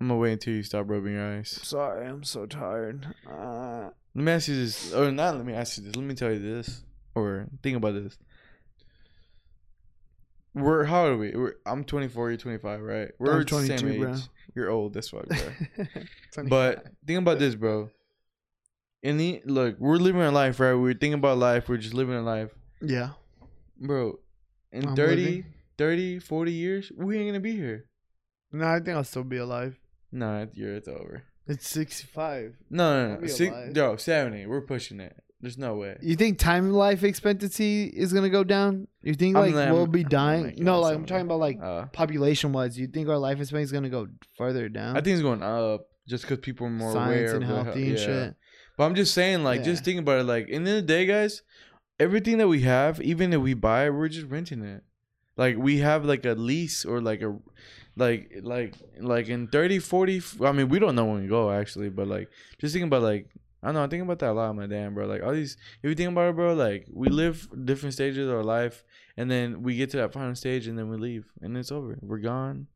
A: I'm gonna wait until you stop rubbing your eyes.
B: sorry i'm so tired uh,
A: Let me ask you this, or not. Let me ask you this. Let me tell you this, or think about this. We're how old are we? We're, I'm 24. You're 25, right? We're
B: I'm
A: the same age.
B: bro.
A: You're old. That's why, bro. but think about this, bro. In the look, we're living our life, right? We're thinking about life. We're just living our life,
B: yeah
A: bro. In
B: I'm
A: 30,
B: living.
A: 30, 40 years, we ain't gonna be here.
B: no i think i'll still be alive
A: No, that year it's over.
B: it's 65
A: No, no, no. Six, yo, 70. We're pushing it. There's no way.
B: You think time life expectancy is gonna go down? You think
A: I'm
B: like we'll
A: I'm-
B: be dying? No, like I'm talking about like
A: Uh,
B: population wise. You think our life expectancy is gonna go further down?
A: I think it's going up just because people are more
B: science
A: aware
B: and healthy
A: hea-
B: and
A: yeah.
B: shit.
A: But I'm just saying, like, just
B: Yeah.
A: think about it. Like, in the end of the day, guys, everything that we have, even if we buy it, we're just renting it. Like, we have like a lease or like a, like, like, like in 30, 40. f- I mean, we don't know when we go actually, but like, just thinking about like, I don't know, I think about that a lot, my damn, bro. Like, all these, if you think about it, bro, like, we live different stages of our life, and then we get to that final stage, and then we leave, and it's over. We're gone.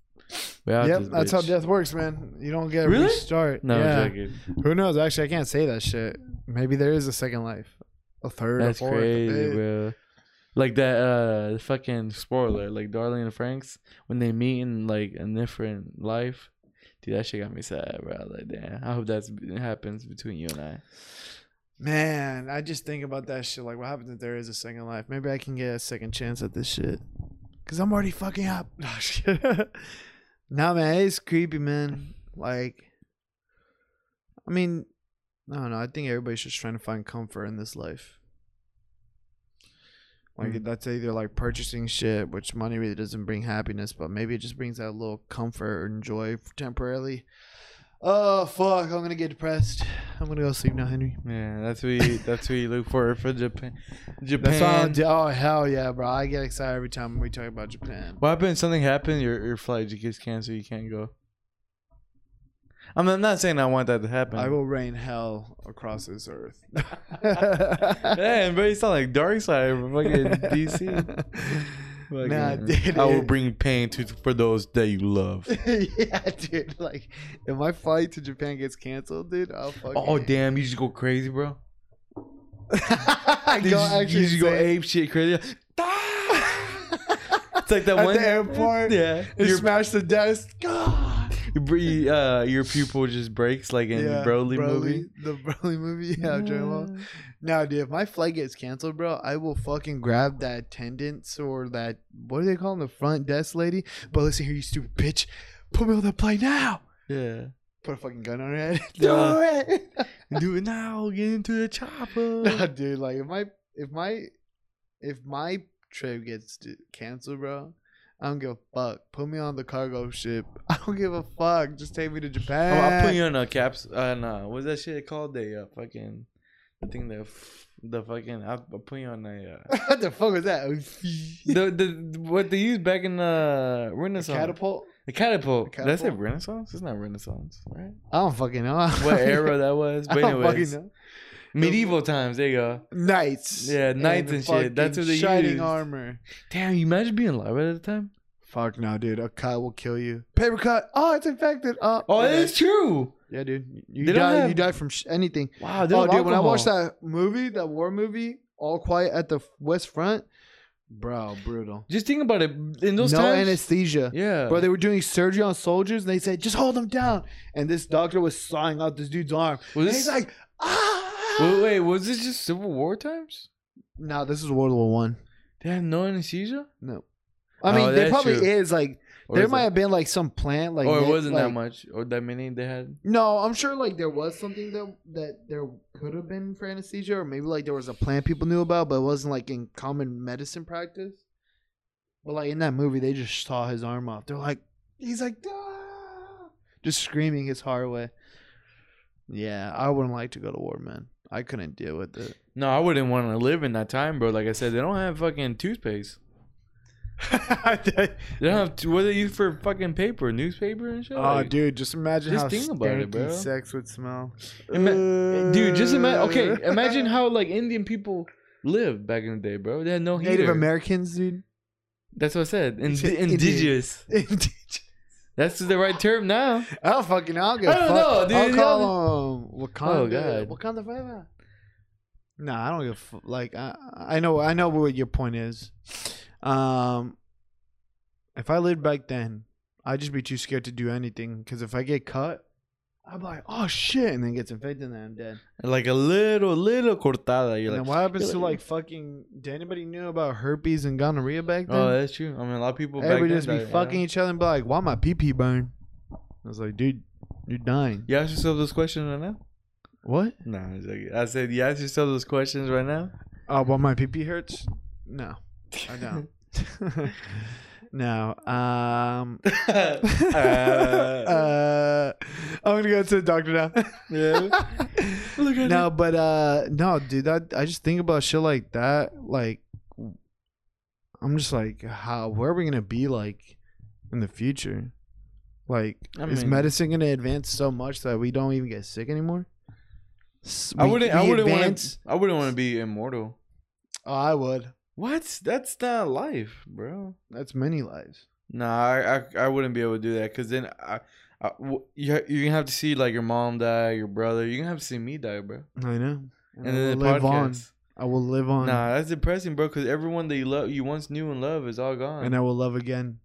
B: Yep, that's how death works, man. You don't get a
A: Really?
B: restart.
A: No,
B: yeah. Who knows? Actually, I can't say that shit. Maybe there is a second life, a third,
A: That's
B: a fourth.
A: crazy, bro. Like that uh fucking spoiler, like Darlene and Franks when they meet in like a different life. Dude, that shit got me sad, bro. Like, damn. I hope that's happens between you and I.
B: Man, I just think about that shit. Like, what happens if there is a second life? Maybe I can get a second chance at this shit. Cause I'm already fucking up. Nah, man, it's creepy, man. Like, I mean, I don't know. I think everybody's just trying to find comfort in this life. Like
A: Mm.
B: that's either like purchasing shit, which money really doesn't bring happiness, but maybe it just brings that little comfort and joy temporarily. Oh fuck! I'm gonna get depressed. I'm gonna go sleep now, Henry.
A: Yeah, that's what you, that's what you look for for Japan.
B: That's all.
A: Japan.
B: Oh hell yeah, bro! I get excited every time we talk about Japan.
A: What happened? Something happened. Your your flight just gets canceled. You can't go. I'm not, I'm not saying I want that to happen.
B: I will rain hell across this earth.
A: Man, but it's sound like Darkseid from fucking DC.
B: Nah, dude.
A: I will bring pain to for those that you love.
B: yeah, dude. Like, if my flight to Japan gets canceled, dude, I'll fucking.
A: Oh damn! You just go crazy, bro.
B: I
A: You
B: go
A: just,
B: actually
A: you just go ape shit crazy. it's like that
B: At
A: one
B: the airport.
A: Yeah, you
B: smash the desk. God.
A: Your, uh, your pupil just breaks like in the Broly, movie.
B: The Broly movie. Yeah, I'm talking about. Dude, if my flight gets canceled, bro, I will fucking grab that attendance or that what do they call them, the front desk lady. But listen here, you stupid bitch, put me on that plane now.
A: Yeah,
B: Put a fucking gun on her head.
A: Yeah.
B: Do it.
A: do it now. Get into the chopper.
B: no, dude, like if my if my if my trip gets canceled, bro. I don't give a fuck. Put me on the cargo ship. I don't give a fuck. Just take me to
A: Oh,
B: Japan.
A: I'll put you on a caps. Uh, no, what's that shit called? The uh, fucking the thing that f- the fucking. I'll, I'll put you on a. Uh,
B: what the fuck was that?
A: the the what they used back in the Renaissance.
B: catapult?
A: The catapult.
B: The
A: Did I say? Renaissance? It's not Renaissance, right?
B: I don't fucking know.
A: What era that was?
B: I
A: But
B: don't
A: anyways,
B: fucking know.
A: Medieval times. There you go.
B: Knights.
A: Yeah, knights and shit. That's what they
B: shining
A: used.
B: armor.
A: Damn, you imagine being alive at the time?
B: Fuck no, dude. A cut will kill you. Paper cut. Oh, it's infected. Oh,
A: Oh,
B: yeah.
A: that is true.
B: Yeah, dude. You
A: They
B: die.
A: have-
B: You die from sh- anything.
A: Wow,
B: Oh, dude. When I watched that movie, that war movie, All Quiet at the West Front, bro, brutal.
A: Just think about it. In those
B: no
A: times,
B: anesthesia.
A: yeah,
B: Bro, they were doing surgery on soldiers and they said, just hold them down. And this doctor was sawing out this dude's arm.
A: Was
B: and
A: this-
B: he's like, ah.
A: Wait, wait, was this just Civil War times?
B: No, this is World War One.
A: They had no anesthesia.
B: No. I
A: Oh,
B: mean, there
A: that's
B: probably
A: true.
B: is like
A: Or
B: there
A: is
B: might
A: it-
B: have been like some plant like
A: or it wasn't that
B: like-
A: much, or that many they had.
B: No, I'm sure like there was something that that there could have been for anesthesia, or maybe like there was a plant people knew about, but it wasn't like in common medicine practice. But like in that movie, they just saw his arm off. They're like, he's like, "Ah!" just screaming his heart away. Yeah, I wouldn't like to go to war, man. I couldn't deal with it.
A: No, I wouldn't want to live in that time, bro. Like I said, they don't have fucking toothpaste. They don't have t- what they use for fucking paper, newspaper and shit.
B: oh,
A: Like,
B: dude, just imagine
A: just
B: how
A: think about it, bro.
B: sex would smell.
A: Ima- dude, just imagine. Okay, imagine how like Indian people lived back in the day, bro. They had no heater.
B: Native Americans, dude.
A: That's what I said. Indi-
B: said Indian.
A: That's the right term now.
B: I don't fucking. I'll,
A: I don't know, dude.
B: I'll call him Wakanda.
A: Oh, God.
B: Wakanda forever. Nah, I don't give. a fu- Like I, I know, I know what your point is. Um, if I lived back then, I'd just be too scared to do anything. Because if I get cut, I'm like, oh shit, and then gets infected, and then I'm dead.
A: Like a little, little cortada. You're
B: and
A: like,
B: what happens to
A: like-
B: fucking? Did anybody knew about herpes and gonorrhea back oh, then?
A: oh, that's true. I mean, a lot of people. back
B: Everybody just be
A: died,
B: fucking
A: yeah.
B: each other and be like, why my pee pee burn? I was like, dude, you're dying.
A: You ask yourself those questions right now?
B: What?
A: No, it's like, I said you ask yourself those questions right now.
B: Oh, why my pee pee hurts? No, I don't. no. Um. uh, I'm gonna go to the doctor now.
A: Yeah. Look at
B: no, but uh, no, dude. That I just think about shit like that. Like, I'm just like, how? Where are we gonna be like in the future? Like,
A: I
B: is medicine gonna advance so much that we don't even get sick anymore? S-
A: I
B: we-
A: wouldn't. I wouldn't want. I wouldn't want to be immortal.
B: Oh, I would.
A: What? That's not life, bro.
B: That's many lives.
A: Nah, I, I, I wouldn't be able to do that because then I, I w- you you're gonna have to see like your mom die, your brother. You're gonna have to see me die, bro.
B: I know.
A: And
B: I
A: then
B: will
A: the
B: live on.
A: podcast.
B: I will live on.
A: Nah, that's depressing, bro. Because everyone that you love, you once knew and love, is all gone.
B: and I will love again.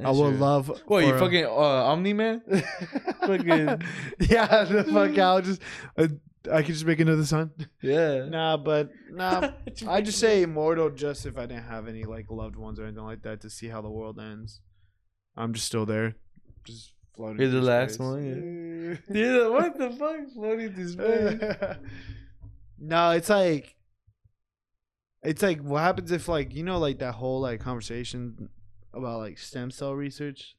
B: I
A: That's
B: will
A: true.
B: love.
A: What you
B: for-
A: fucking uh, Omni Man? Fucking-
B: yeah, the fuck. I'll just. Uh, I could just make another son.
A: Yeah.
B: Nah, but nah. I just say immortal just if I didn't have any like loved ones or anything like that to see how the world ends. I'm just still there, just floating.
A: You're the
B: through
A: last
B: space.
A: one, Yeah, what the fuck? Floating through space.
B: no, it's like it's like what happens if like you know like that whole like conversation about like stem cell research.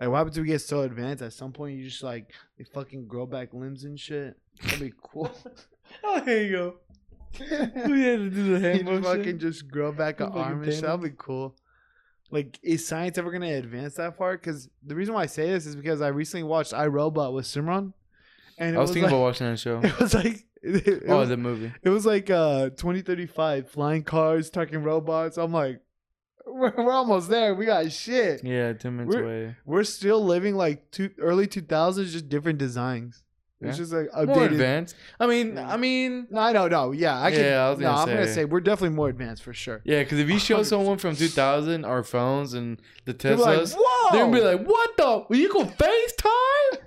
B: Like what happens if we get so advanced at some point you just like they fucking grow back limbs and shit. That'd be cool.
A: Oh, here you go. We had to do the
B: you
A: hand
B: just
A: motion.
B: fucking just grow back an
A: Fucking
B: arm and shit. That'd be cool. Like, is science ever gonna advance that far? Because the reason why I say this is because I recently watched I, Robot with Simran, and it
A: I was thinking
B: like,
A: about watching that show.
B: It was like it, it
A: Oh,
B: was,
A: the movie.
B: it was like uh 2035 flying cars, talking robots. I'm like, we're, we're almost there. We got shit.
A: Yeah, ten minutes
B: We're-
A: away.
B: We're still living like two early 2000s, just different designs. It's just like
A: More
B: updated.
A: advanced. I mean,
B: Yeah.
A: I mean,
B: No, I know, no, yeah, I can.
A: Yeah, I was
B: no,
A: gonna
B: I'm gonna
A: say.
B: we're definitely more advanced for sure.
A: yeah, because if you show
B: 100%.
A: someone from 2000 our phones and the
B: like,
A: Teslas,
B: whoa!
A: they're gonna be like, "What the? Well, you can FaceTime?"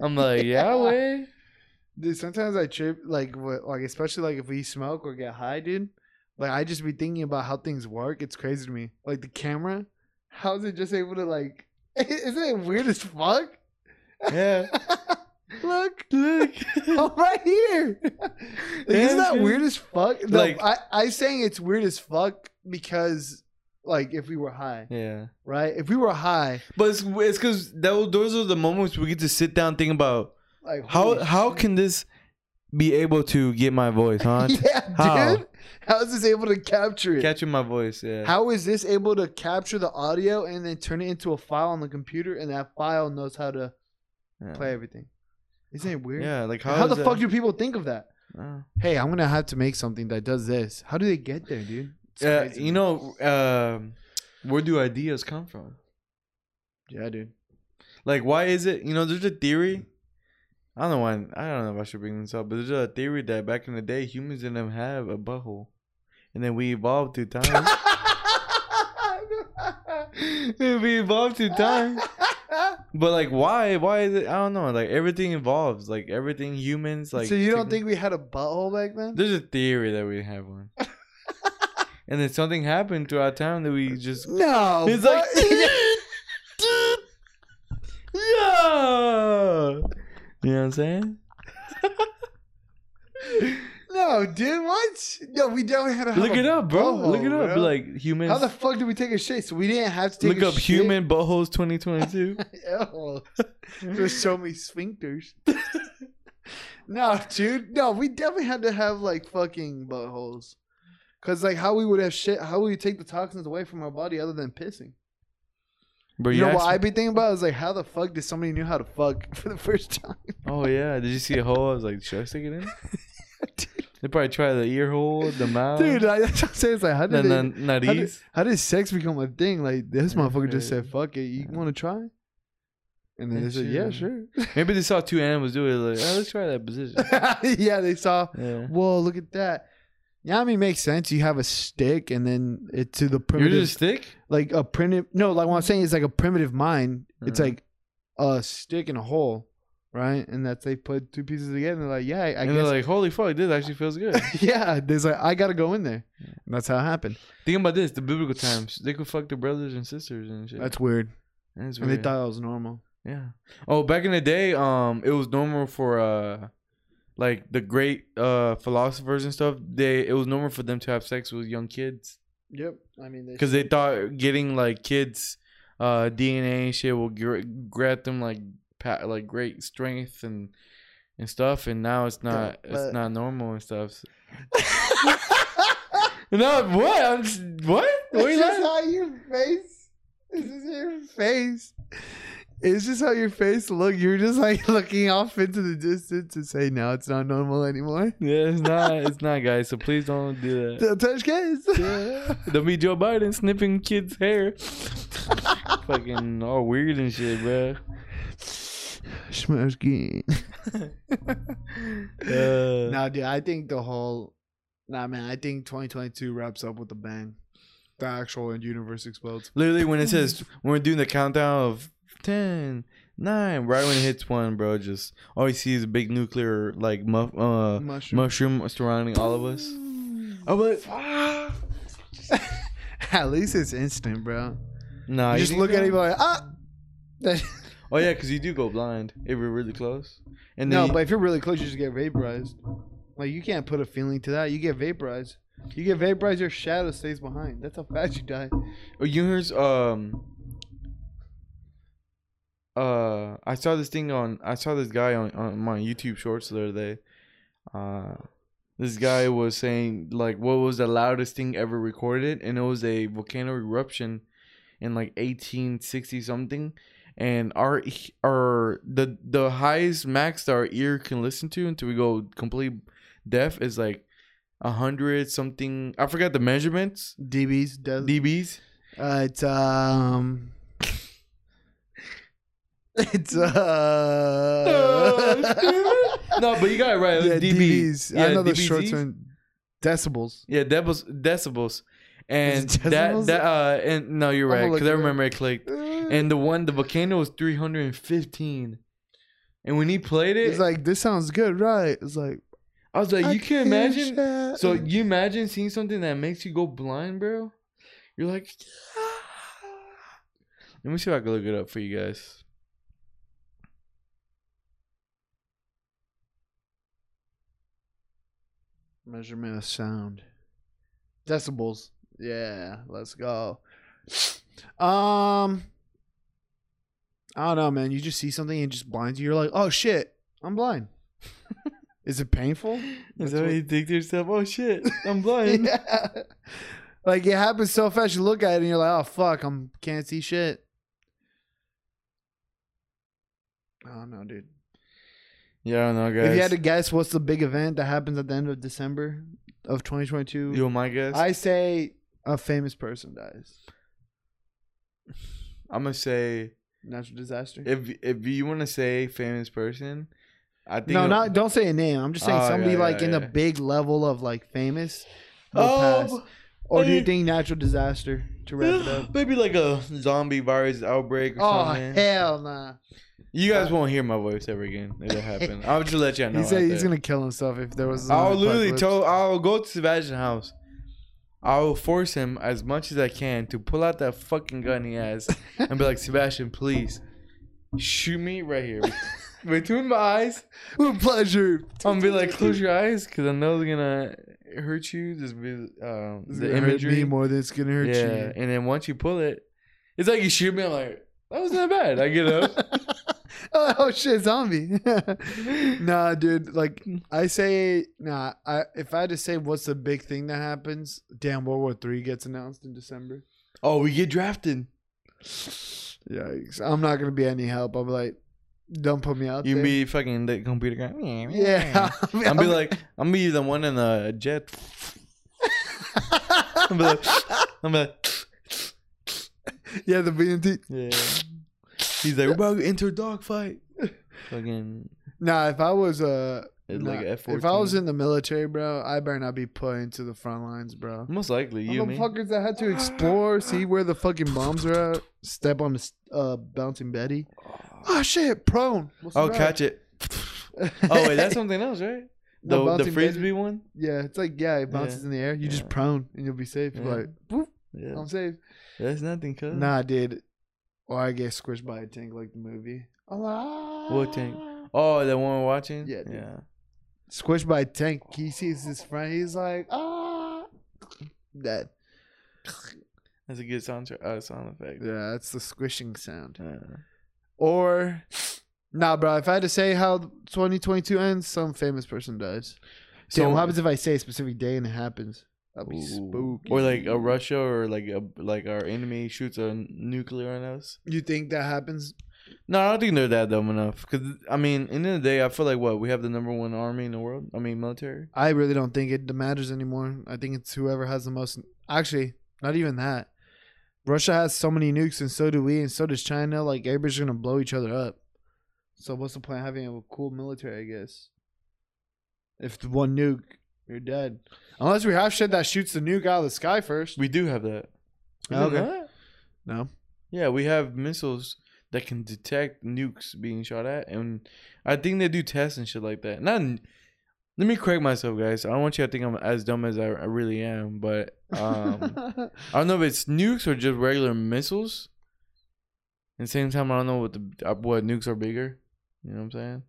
A: I'm like, "Yeah, way."
B: Dude, sometimes I trip like what, like especially like if we smoke or get high, dude. Like I just be thinking about how things work. It's crazy to me. Like the camera, how is it just able to like? Isn't it weird as fuck?
A: Yeah.
B: Look,
A: Look.
B: I'm right here. Like,
A: Yeah,
B: isn't that
A: dude.
B: weird as fuck? No,
A: Like-
B: I I saying it's weird as fuck because like if we were high,
A: yeah.
B: right? If we were high,
A: But it's it's because those are the moments we get to sit down think about
B: like
A: how
B: holy
A: how can this be able to get my voice, huh?
B: yeah,
A: How?
B: dude. How is this able to capture it?
A: Catching my voice, yeah.
B: How is this able to capture the audio and then turn it into a file on the computer, and that file knows how to
A: yeah.
B: play everything? Isn't it weird?
A: Yeah, like how,
B: How, the fuck do people think of that?
A: Uh,
B: Hey, I'm gonna have to make something that does this. How do they get there, dude? It's
A: uh, you know, um, where do ideas come from?
B: Yeah, dude.
A: Like, why is it? You know, there's a theory. I don't know why. I don't know if I should bring this up, but there's a theory that back in the day, humans didn't have a butthole, and then we evolved through time. we evolved through time. But like, why? Why is it? I don't know. Like everything evolves. Like everything humans. Like
B: so you don't think we had a butthole back then?
A: There's a theory that we have one. and then something happened throughout time that we just.
B: No.
A: It's like.
B: what?
A: yeah. You know what I'm saying?
B: No, dude. What? No, we definitely had to have
A: Look it up, bro.
B: butthole,
A: Look it up.
B: bro.
A: Like humans.
B: How the fuck did we take a shit? So we didn't have to take
A: Look up
B: shit?
A: human buttholes 2022.
B: Ew. Just show me sphincters. no, dude. No, we definitely had to have like fucking buttholes. Cause like how we would have shit, how would we take the toxins away from our body other than pissing?
A: Bro,
B: You know what
A: actually-
B: I be thinking about is like how the fuck did somebody knew how to fuck for the first time?
A: Oh yeah, did you see a hole? I was like, should I stick it in? They probably try the ear hole, the mouth,
B: Dude, I, that's what I'm saying. It's like how did, it, how, did, how did sex become a thing? Like this motherfucker just said, "Fuck it, you want to try?" And then
A: Yeah,
B: they said, "Yeah,
A: sure.
B: sure."
A: Maybe they saw two animals do it. Like, oh, let's try that position.
B: yeah, they saw.
A: Yeah.
B: Whoa, look at that. Yeah, I mean, makes sense. You have a stick, and then it to the primitive.
A: You're just stick.
B: like a primitive. No, like what I'm saying is like a primitive mind. It's
A: Uh-huh.
B: like a stick in a hole, right? And that's they put two pieces together. and They're like, yeah, I
A: and
B: guess.
A: they're like, holy fuck, this actually feels good.
B: yeah, there's like I gotta go in there. And that's how it happened.
A: Think about this: the biblical times, they could fuck their brothers and sisters and shit.
B: That's weird.
A: That's
B: And they thought it was normal.
A: Yeah. Oh, back in the day, um, it was normal for uh, like the great uh philosophers and stuff. They it was normal for them to have sex with young kids
B: Yep. I mean,
A: because they thought getting like kids, uh, DNA and shit will gr- grant them like like great strength and and stuff. And now it's not
B: but-
A: it's not normal and stuff. no, what? I'm just, what? What are
B: It's
A: you
B: just
A: laughing?
B: how your face. It's just your face. It's just how your face look. You're just like looking off into the distance to say, "No, it's not normal anymore."
A: Yeah, it's not. It's not, guys. So please don't do that.
B: Don't touch kids.
A: Yeah. Don't be Joe Biden snipping kids' hair. Fucking all weird and shit, bro.
B: Smash game.
A: Uh,
B: Nah, dude, I think the whole. Nah, man, I think 2022 wraps up with a bang. The actual universe explodes.
A: Literally, when it says when we're doing the countdown of 10, 9, right when it hits one, bro, just all you see is a big nuclear like muff, uh,
B: Mushroom.
A: mushroom surrounding all of us. Oh, but
B: At least it's instant, bro.
A: nah,
B: you just look at
A: so?
B: it, like, ah.
A: Oh yeah, because you do go blind if we're really close. And
B: no,
A: you-
B: but if you're really close, you just get vaporized. Like you can't put a feeling to that. You get vaporized. You get vaporized, your shadow stays behind. That's how fast you die.
A: Oh, you um uh I saw this thing on I saw this guy on, on my YouTube shorts the other day. Uh this guy was saying like what was the loudest thing ever recorded and it was a volcano eruption in like 1860 something and our our the the highest max that our ear can listen to until we go complete deaf is like a hundred something I forgot the measurements
B: DBs does.
A: dBs
B: uh, it's um. It's uh.
A: no, but you got it right.
B: Yeah,
A: dB.
B: dBs.
A: Yeah,
B: I know the
A: dBZs.
B: short term decibels.
A: Yeah, decibels, decibels, and that that uh, and no, you're right because I
B: look it up.
A: remember it clicked. And the one, the volcano was 315, and when he played it,
B: it's like this sounds good, right? It's like
A: I was like,
B: I
A: you can't imagine.
B: share-
A: So you imagine seeing something that makes you go blind, bro? You're like, let me see if I can look it up for you guys.
B: Measurement of sound. Decibels. Yeah, let's go. Um I don't know, man. You just see something and it just blinds you. You're like, oh shit, I'm blind. Is it painful?
A: Is
B: That's
A: that what you think to yourself? Oh shit, I'm blind.
B: yeah. Like it happens so fast you look at it and you're like, oh fuck, I'm can't see shit. I don't know, dude.
A: Yeah, I don't know, guys.
B: If you had to guess what's the big event that happens at the end of December of 2022,
A: you want my guess?
B: I say a famous person dies.
A: I'm gonna say
B: Natural disaster.
A: if if you want to say famous person, I think
B: no, not don't say a name. I'm just saying
A: Oh,
B: somebody
A: yeah,
B: like
A: yeah,
B: in
A: yeah.
B: big level of like famous. will oh, pass.
A: Oh,
B: Or do you think natural disaster? to wrap it up.
A: Maybe like a zombie virus outbreak or
B: Oh
A: something.
B: hell nah!
A: You guys won't hear my voice ever again if it happens. I'll just let you know.
B: he said he's
A: there.
B: gonna kill himself if there was. a
A: I'll literally tell. I'll go to Sebastian's house. I'll force him as much as I can to pull out that fucking gun he has and be like, Sebastian, please shoot me right here between my eyes.
B: With pleasure.
A: I'm gonna be like, close your eyes because I know they're gonna hurt you. Just be um,
B: It's
A: the
B: gonna hurt me more than it's gonna hurt
A: yeah,
B: you.
A: and then once you pull it, it's like you shoot me. I'm like, that was not bad. I get up.
B: oh shit, zombie. nah, dude. Like I say, nah. I if I had to say what's the big thing that happens, damn, World War Three gets announced in December.
A: oh, we get drafted.
B: Yikes! I'm not gonna be any help. I'm like, don't put me out there.
A: You
B: there.
A: be fucking the computer guy.
B: yeah.
A: I'm be like, I'm be the one in the jet. I'm like, I'm like,
B: yeah, the BNT.
A: yeah. He's like, we're about to enter a dogfight. Fucking
B: Nah, if I was uh, nah,
A: like F fourteen.
B: if I was in the military, bro, I better not be put into the front lines, bro.
A: most likely you and me.
B: Motherfuckers that had to explore, see where the fucking bombs are at, step on the uh, bouncing Betty. Oh shit, prone. What's
A: I'll catch it. Oh wait, that's something else, right? The
B: No,
A: the
B: bouncing
A: frisbee
B: Betty.
A: one.
B: Yeah, it's like yeah, it bounces
A: Yeah.
B: in the air. You just prone and you'll be safe.
A: Yeah.
B: like, boop,
A: Yeah,
B: I'm safe.
A: that's nothing, cuz.
B: Nah, dude. Or I get squished by a tank like the movie.
A: What tank? Oh, the one we're watching.
B: Yeah, dude.
A: yeah.
B: Squished by a tank. He sees his friend. He's like, ah, dead.
A: That's a good sound uh, sound effect.
B: Yeah, that's the squishing sound.
A: Yeah.
B: Or, nah, bro. If I had to say how 2022 ends, some famous person dies. So what happens if I say a specific day and it happens? That'd be
A: Ooh.
B: spooky.
A: Or like a Russia or like a like our enemy shoots a nuclear on us.
B: You think that happens?
A: No, I don't think they're that dumb enough. Cause I mean, in the end of the day, I feel like what we have the number one army in the world. I mean, military.
B: I really don't think it matters anymore. I think it's whoever has the most. Actually, not even that. Russia has so many nukes, and so do we, and so does China. Like everybody's gonna blow each other up. So what's the point of having a cool military? I guess. If one nuke, you're dead. Unless we have shit that shoots the nuke out of the sky first.
A: We do have that. You
B: Okay.
A: that?
B: No.
A: Yeah, we have missiles that can detect nukes being shot at, and I think they do tests and shit like that. Not. Let me correct myself, guys. I don't want you to think I'm as dumb as I, I really am, but um, I don't know if it's nukes or just regular missiles. At the same time, I don't know what the uh, what nukes are bigger. You know what I'm saying?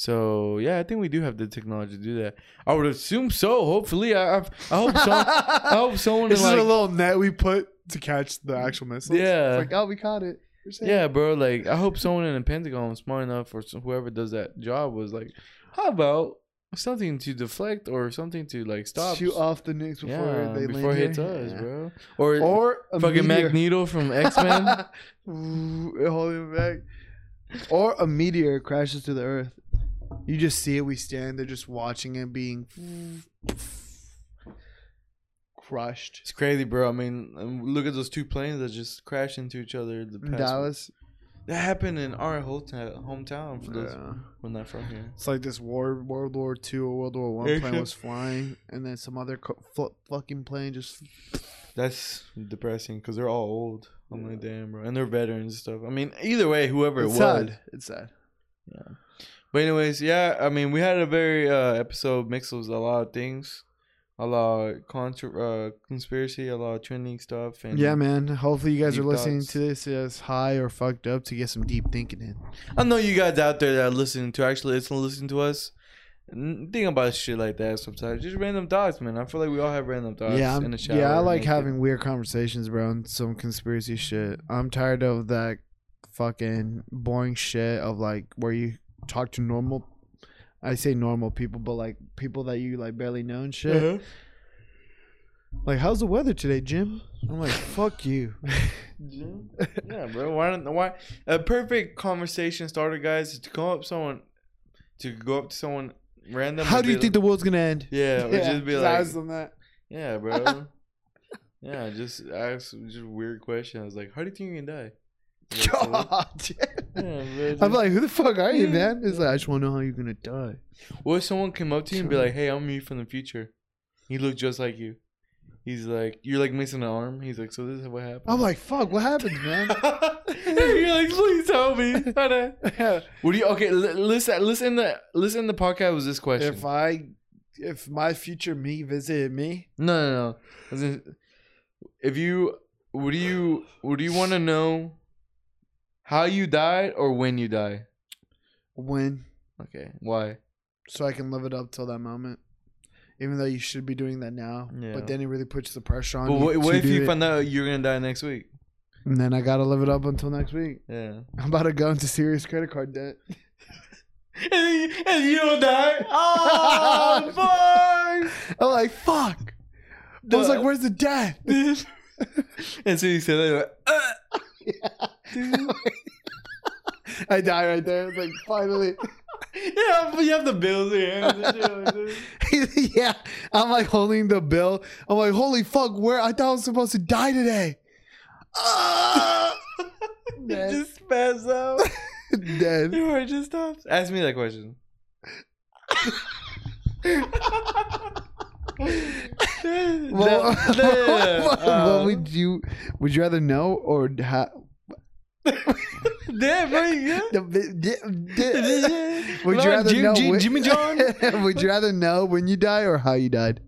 A: So yeah, I think we do have the technology to do that. I would assume so. Hopefully, I I, I hope so. I hope someone
B: This is a little net we put to catch the actual missiles.
A: Yeah.
B: It's like, oh, we caught it.
A: Yeah, bro. Like I hope someone in the Pentagon smart enough, or whoever does that job was like, how about something to deflect or something to like stop?
B: Shoot off the nukes before
A: yeah,
B: they
A: before
B: land
A: it hits
B: here.
A: us,
B: Yeah.
A: bro. Or,
B: Or a
A: fucking
B: meteor.
A: Magneto from X Men.
B: Holding back. Or a meteor crashes to the earth. You just see it. We stand there just watching it being crushed.
A: It's crazy, bro. I mean, um, look at those two planes that just crashed into each other. The
B: In
A: past
B: Dallas.
A: That happened in our hometown, hometown for those
B: Yeah.
A: who are from here.
B: It's like this war, World War Two or World War One plane was flying, and then some other co- fu- fucking plane just.
A: That's depressing because they're all old. I'm like, damn, bro, and they're veterans and stuff. I mean, either way, whoever
B: It's
A: it was.
B: sad. It's sad.
A: Yeah. But anyways, yeah, I mean, we had a very uh episode mixed with a lot of things, a lot of contra- uh, conspiracy, a lot of trending stuff, and
B: Yeah, man. Hopefully, you guys are listening
A: thoughts.
B: to this as high or fucked up to get some deep thinking in.
A: I know you guys out there that are listening to actually listen listen to us. Think about shit like that sometimes. Just random thoughts, man. I feel like we all have random thoughts
B: yeah,
A: in
B: I'm-
A: the shower.
B: yeah. I like having weird conversations, bro, and some conspiracy shit. I'm tired of that fucking boring shit of like where you talk to normal. I say normal people, but like people that you like barely know and shit.
A: Uh-huh.
B: Like, how's the weather today, Jim? I'm like, fuck you. Jim?
A: Yeah, bro. Why don't why a perfect conversation starter, guys, is to come up someone to go up to someone random.
B: How do you think the world's gonna end?
A: like- Yeah, or just be like,
B: ask them that.
A: yeah, bro. yeah, just ask just weird questions like, how do you think you can die? It.
B: God,
A: Yeah,
B: I'm like, who the fuck are you, man? It's like, I just want to know how you're gonna die.
A: what if someone came up to you and be like, hey, I'm you from the future. He looked just like you. He's like, you're like missing an arm. He's like, so this is what happened.
B: I'm like, fuck, what happened, man?
A: you're like, please tell me. what do you? Okay, listen, listen. The listen. The podcast was this question.
B: if I, if my future me visited me,
A: no, no, no. If you, would you, would you want to know how you died or when you die?
B: when,
A: Okay, why?
B: so I can live it up till that moment. Even though you should be doing that now,
A: Yeah.
B: but then it really puts the pressure on
A: But
B: you.
A: what, what if you
B: it.
A: find out you're gonna die next week?
B: And then I gotta live it up until next week.
A: Yeah.
B: I'm about to go into serious credit card debt.
A: and, you, and you don't die. Oh, fuck!
B: I'm like, fuck. I was like, where's the debt?
A: and so you said Like, uh, dude.
B: I die right there. It's like, finally.
A: yeah, but you have the bills here.
B: yeah. I'm like holding the bill. I'm like, holy fuck, where? I thought I was supposed to die today. Ah! Dead.
A: just pass out.
B: Dead.
A: Your heart just stops. Ask me that question.
B: Well, what
A: Um,
B: would you would you rather know or ha-
A: Damn, bro, yeah.
B: would you rather
A: Jim-
B: know
A: Jim-
B: when-
A: Jimmy John?
B: would you rather know when you die or how you died?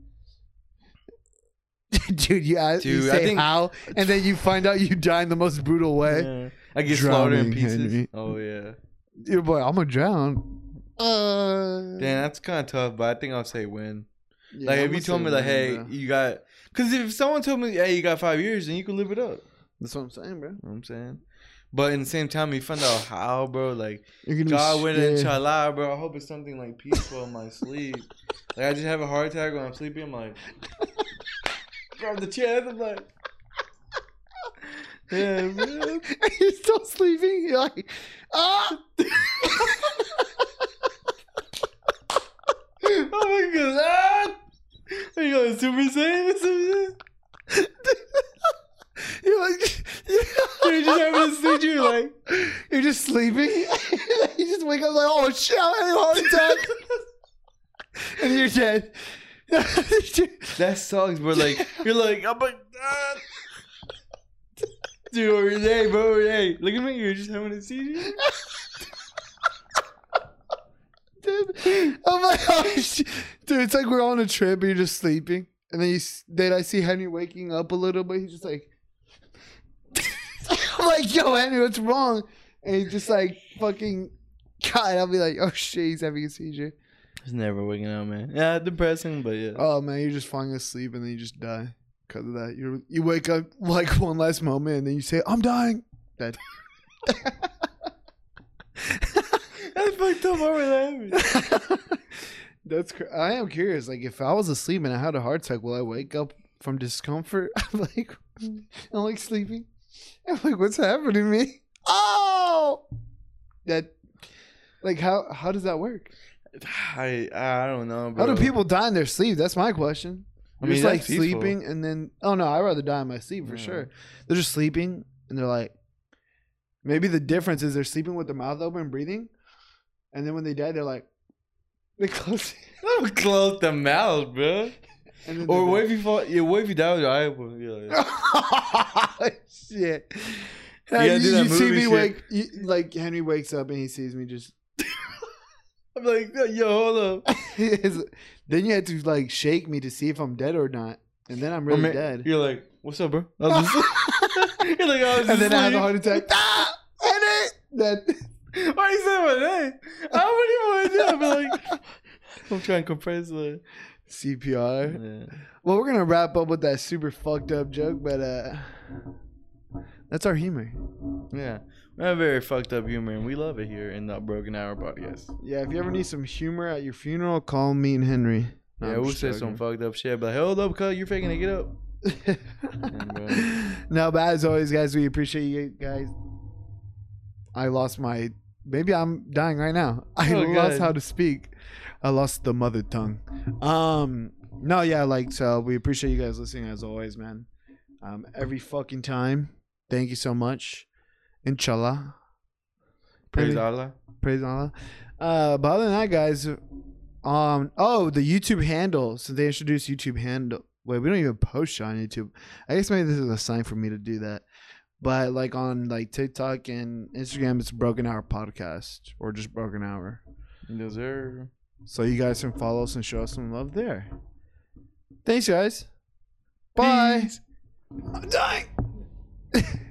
B: Dude, you, ask, you
A: Dude, I
B: say
A: think-
B: how, and then you find out you die in the most brutal way.
A: Yeah. I get slaughtered in pieces.
B: Henry.
A: Oh yeah.
B: You're boy, I'm gonna drown. Uh,
A: Damn, that's kind of tough, but I think I'll say when.
B: Yeah,
A: like
B: I'm
A: if you told me like, hey,
B: bro.
A: you got, because if someone told me, hey, you got five years, then you can live it up.
B: that's what I'm saying, bro.
A: You know what I'm saying. But in the same time, you find out how, bro. Like God with
B: scared.
A: inshallah, bro. I hope it's something like peaceful in my sleep. Like I just have a heart attack when I'm sleeping. I'm like, grab the chest. I'm like, yeah, man.
B: You're still sleeping. You're like, ah.
A: oh my god, ah! Going Super Saiyan some shit?
B: You're like,
A: You're just having a sleep. You're like,
B: you're just sleeping. you just wake up like, oh shit, I'm having a heart attack, and you're dead.
A: that sucks, bro. Like you're like, I'm like, ah. dude, over there, bro, over there. Look at me. You're just having a seizure.
B: Dude, I'm like, oh. Dude, it's like we're on a trip and you're just sleeping. And then you, then I see Henry waking up a little bit. He's just like, I'm like, yo, Henry, what's wrong? And he's just like, fucking, God. I'll be like, oh shit, he's having a seizure.
A: He's never waking up, man. Yeah, depressing, but yeah.
B: Oh man, you're just falling asleep and then you just die because of that. You you wake up like one last moment and then you say, I'm dying. Dead.
A: That's fucked up. Why were laughing?
B: That's cr- I am curious. Like, if I was asleep and I had a heart attack, will I wake up from discomfort? I'm like, I'm like sleeping. I'm like, what's happening to me? Oh, that. Like, how how does that work?
A: I I don't know, bro.
B: How do people die in their sleep? That's my question.
A: I mean,
B: just like
A: peaceful.
B: sleeping and then oh no, I'd rather die in my sleep for
A: Yeah.
B: sure. They're just sleeping and they're like maybe the difference is they're sleeping with their mouth open, breathing, and then when they die, they're like they close.
A: Don't close the mouth, bro. Or what if you fall? Yeah, what if you die with your eye open? You're like,
B: Shit.
A: You
B: you you see me
A: shit.
B: wake, you, like Henry wakes up and he sees me just.
A: I'm like, yo, hold up.
B: then you had to like shake me to see if I'm dead or not, and then I'm really
A: ma-
B: dead.
A: You're like, what's up, bro? I was just- you're like, I was
B: And then I have a heart attack. ah, Henry. Then
A: Why you say my name? I wouldn't even want to do it. I'm like, I'm trying to compress the.
B: CPR.
A: Yeah.
B: Well, we're gonna wrap up with that super fucked up joke, but uh, that's our humor.
A: yeah. We have very fucked up humor, and we love it here in the Broken Hour podcast.
B: Yeah, if you ever need some humor at your funeral, call me and Henry. No,
A: yeah,
B: I'm
A: we'll
B: just
A: say some fucked up shit, but like, hold up, cut, you're faking it, get up.
B: no, but as always, guys, we appreciate you guys. I lost my. Maybe I'm dying right now. I
A: Oh,
B: lost
A: God.
B: how to speak. I lost the mother tongue. Um, no, yeah, like so. We appreciate you guys listening as always, man. Um, every fucking time. Thank you so much. Inshallah.
A: Praise? Allah.
B: Praise Allah. Uh, but other than that, guys, um, oh, the YouTube handle. So they introduced YouTube handle Wait, we don't even post on YouTube. I guess maybe this is a sign for me to do that. But like on like TikTok and Instagram, it's Broken Hour Podcast or just Broken Hour.
A: Yes, sir.
B: So you guys can follow us and show us some love there. Thanks, guys. Bye.
A: Peace.
B: I'm dying.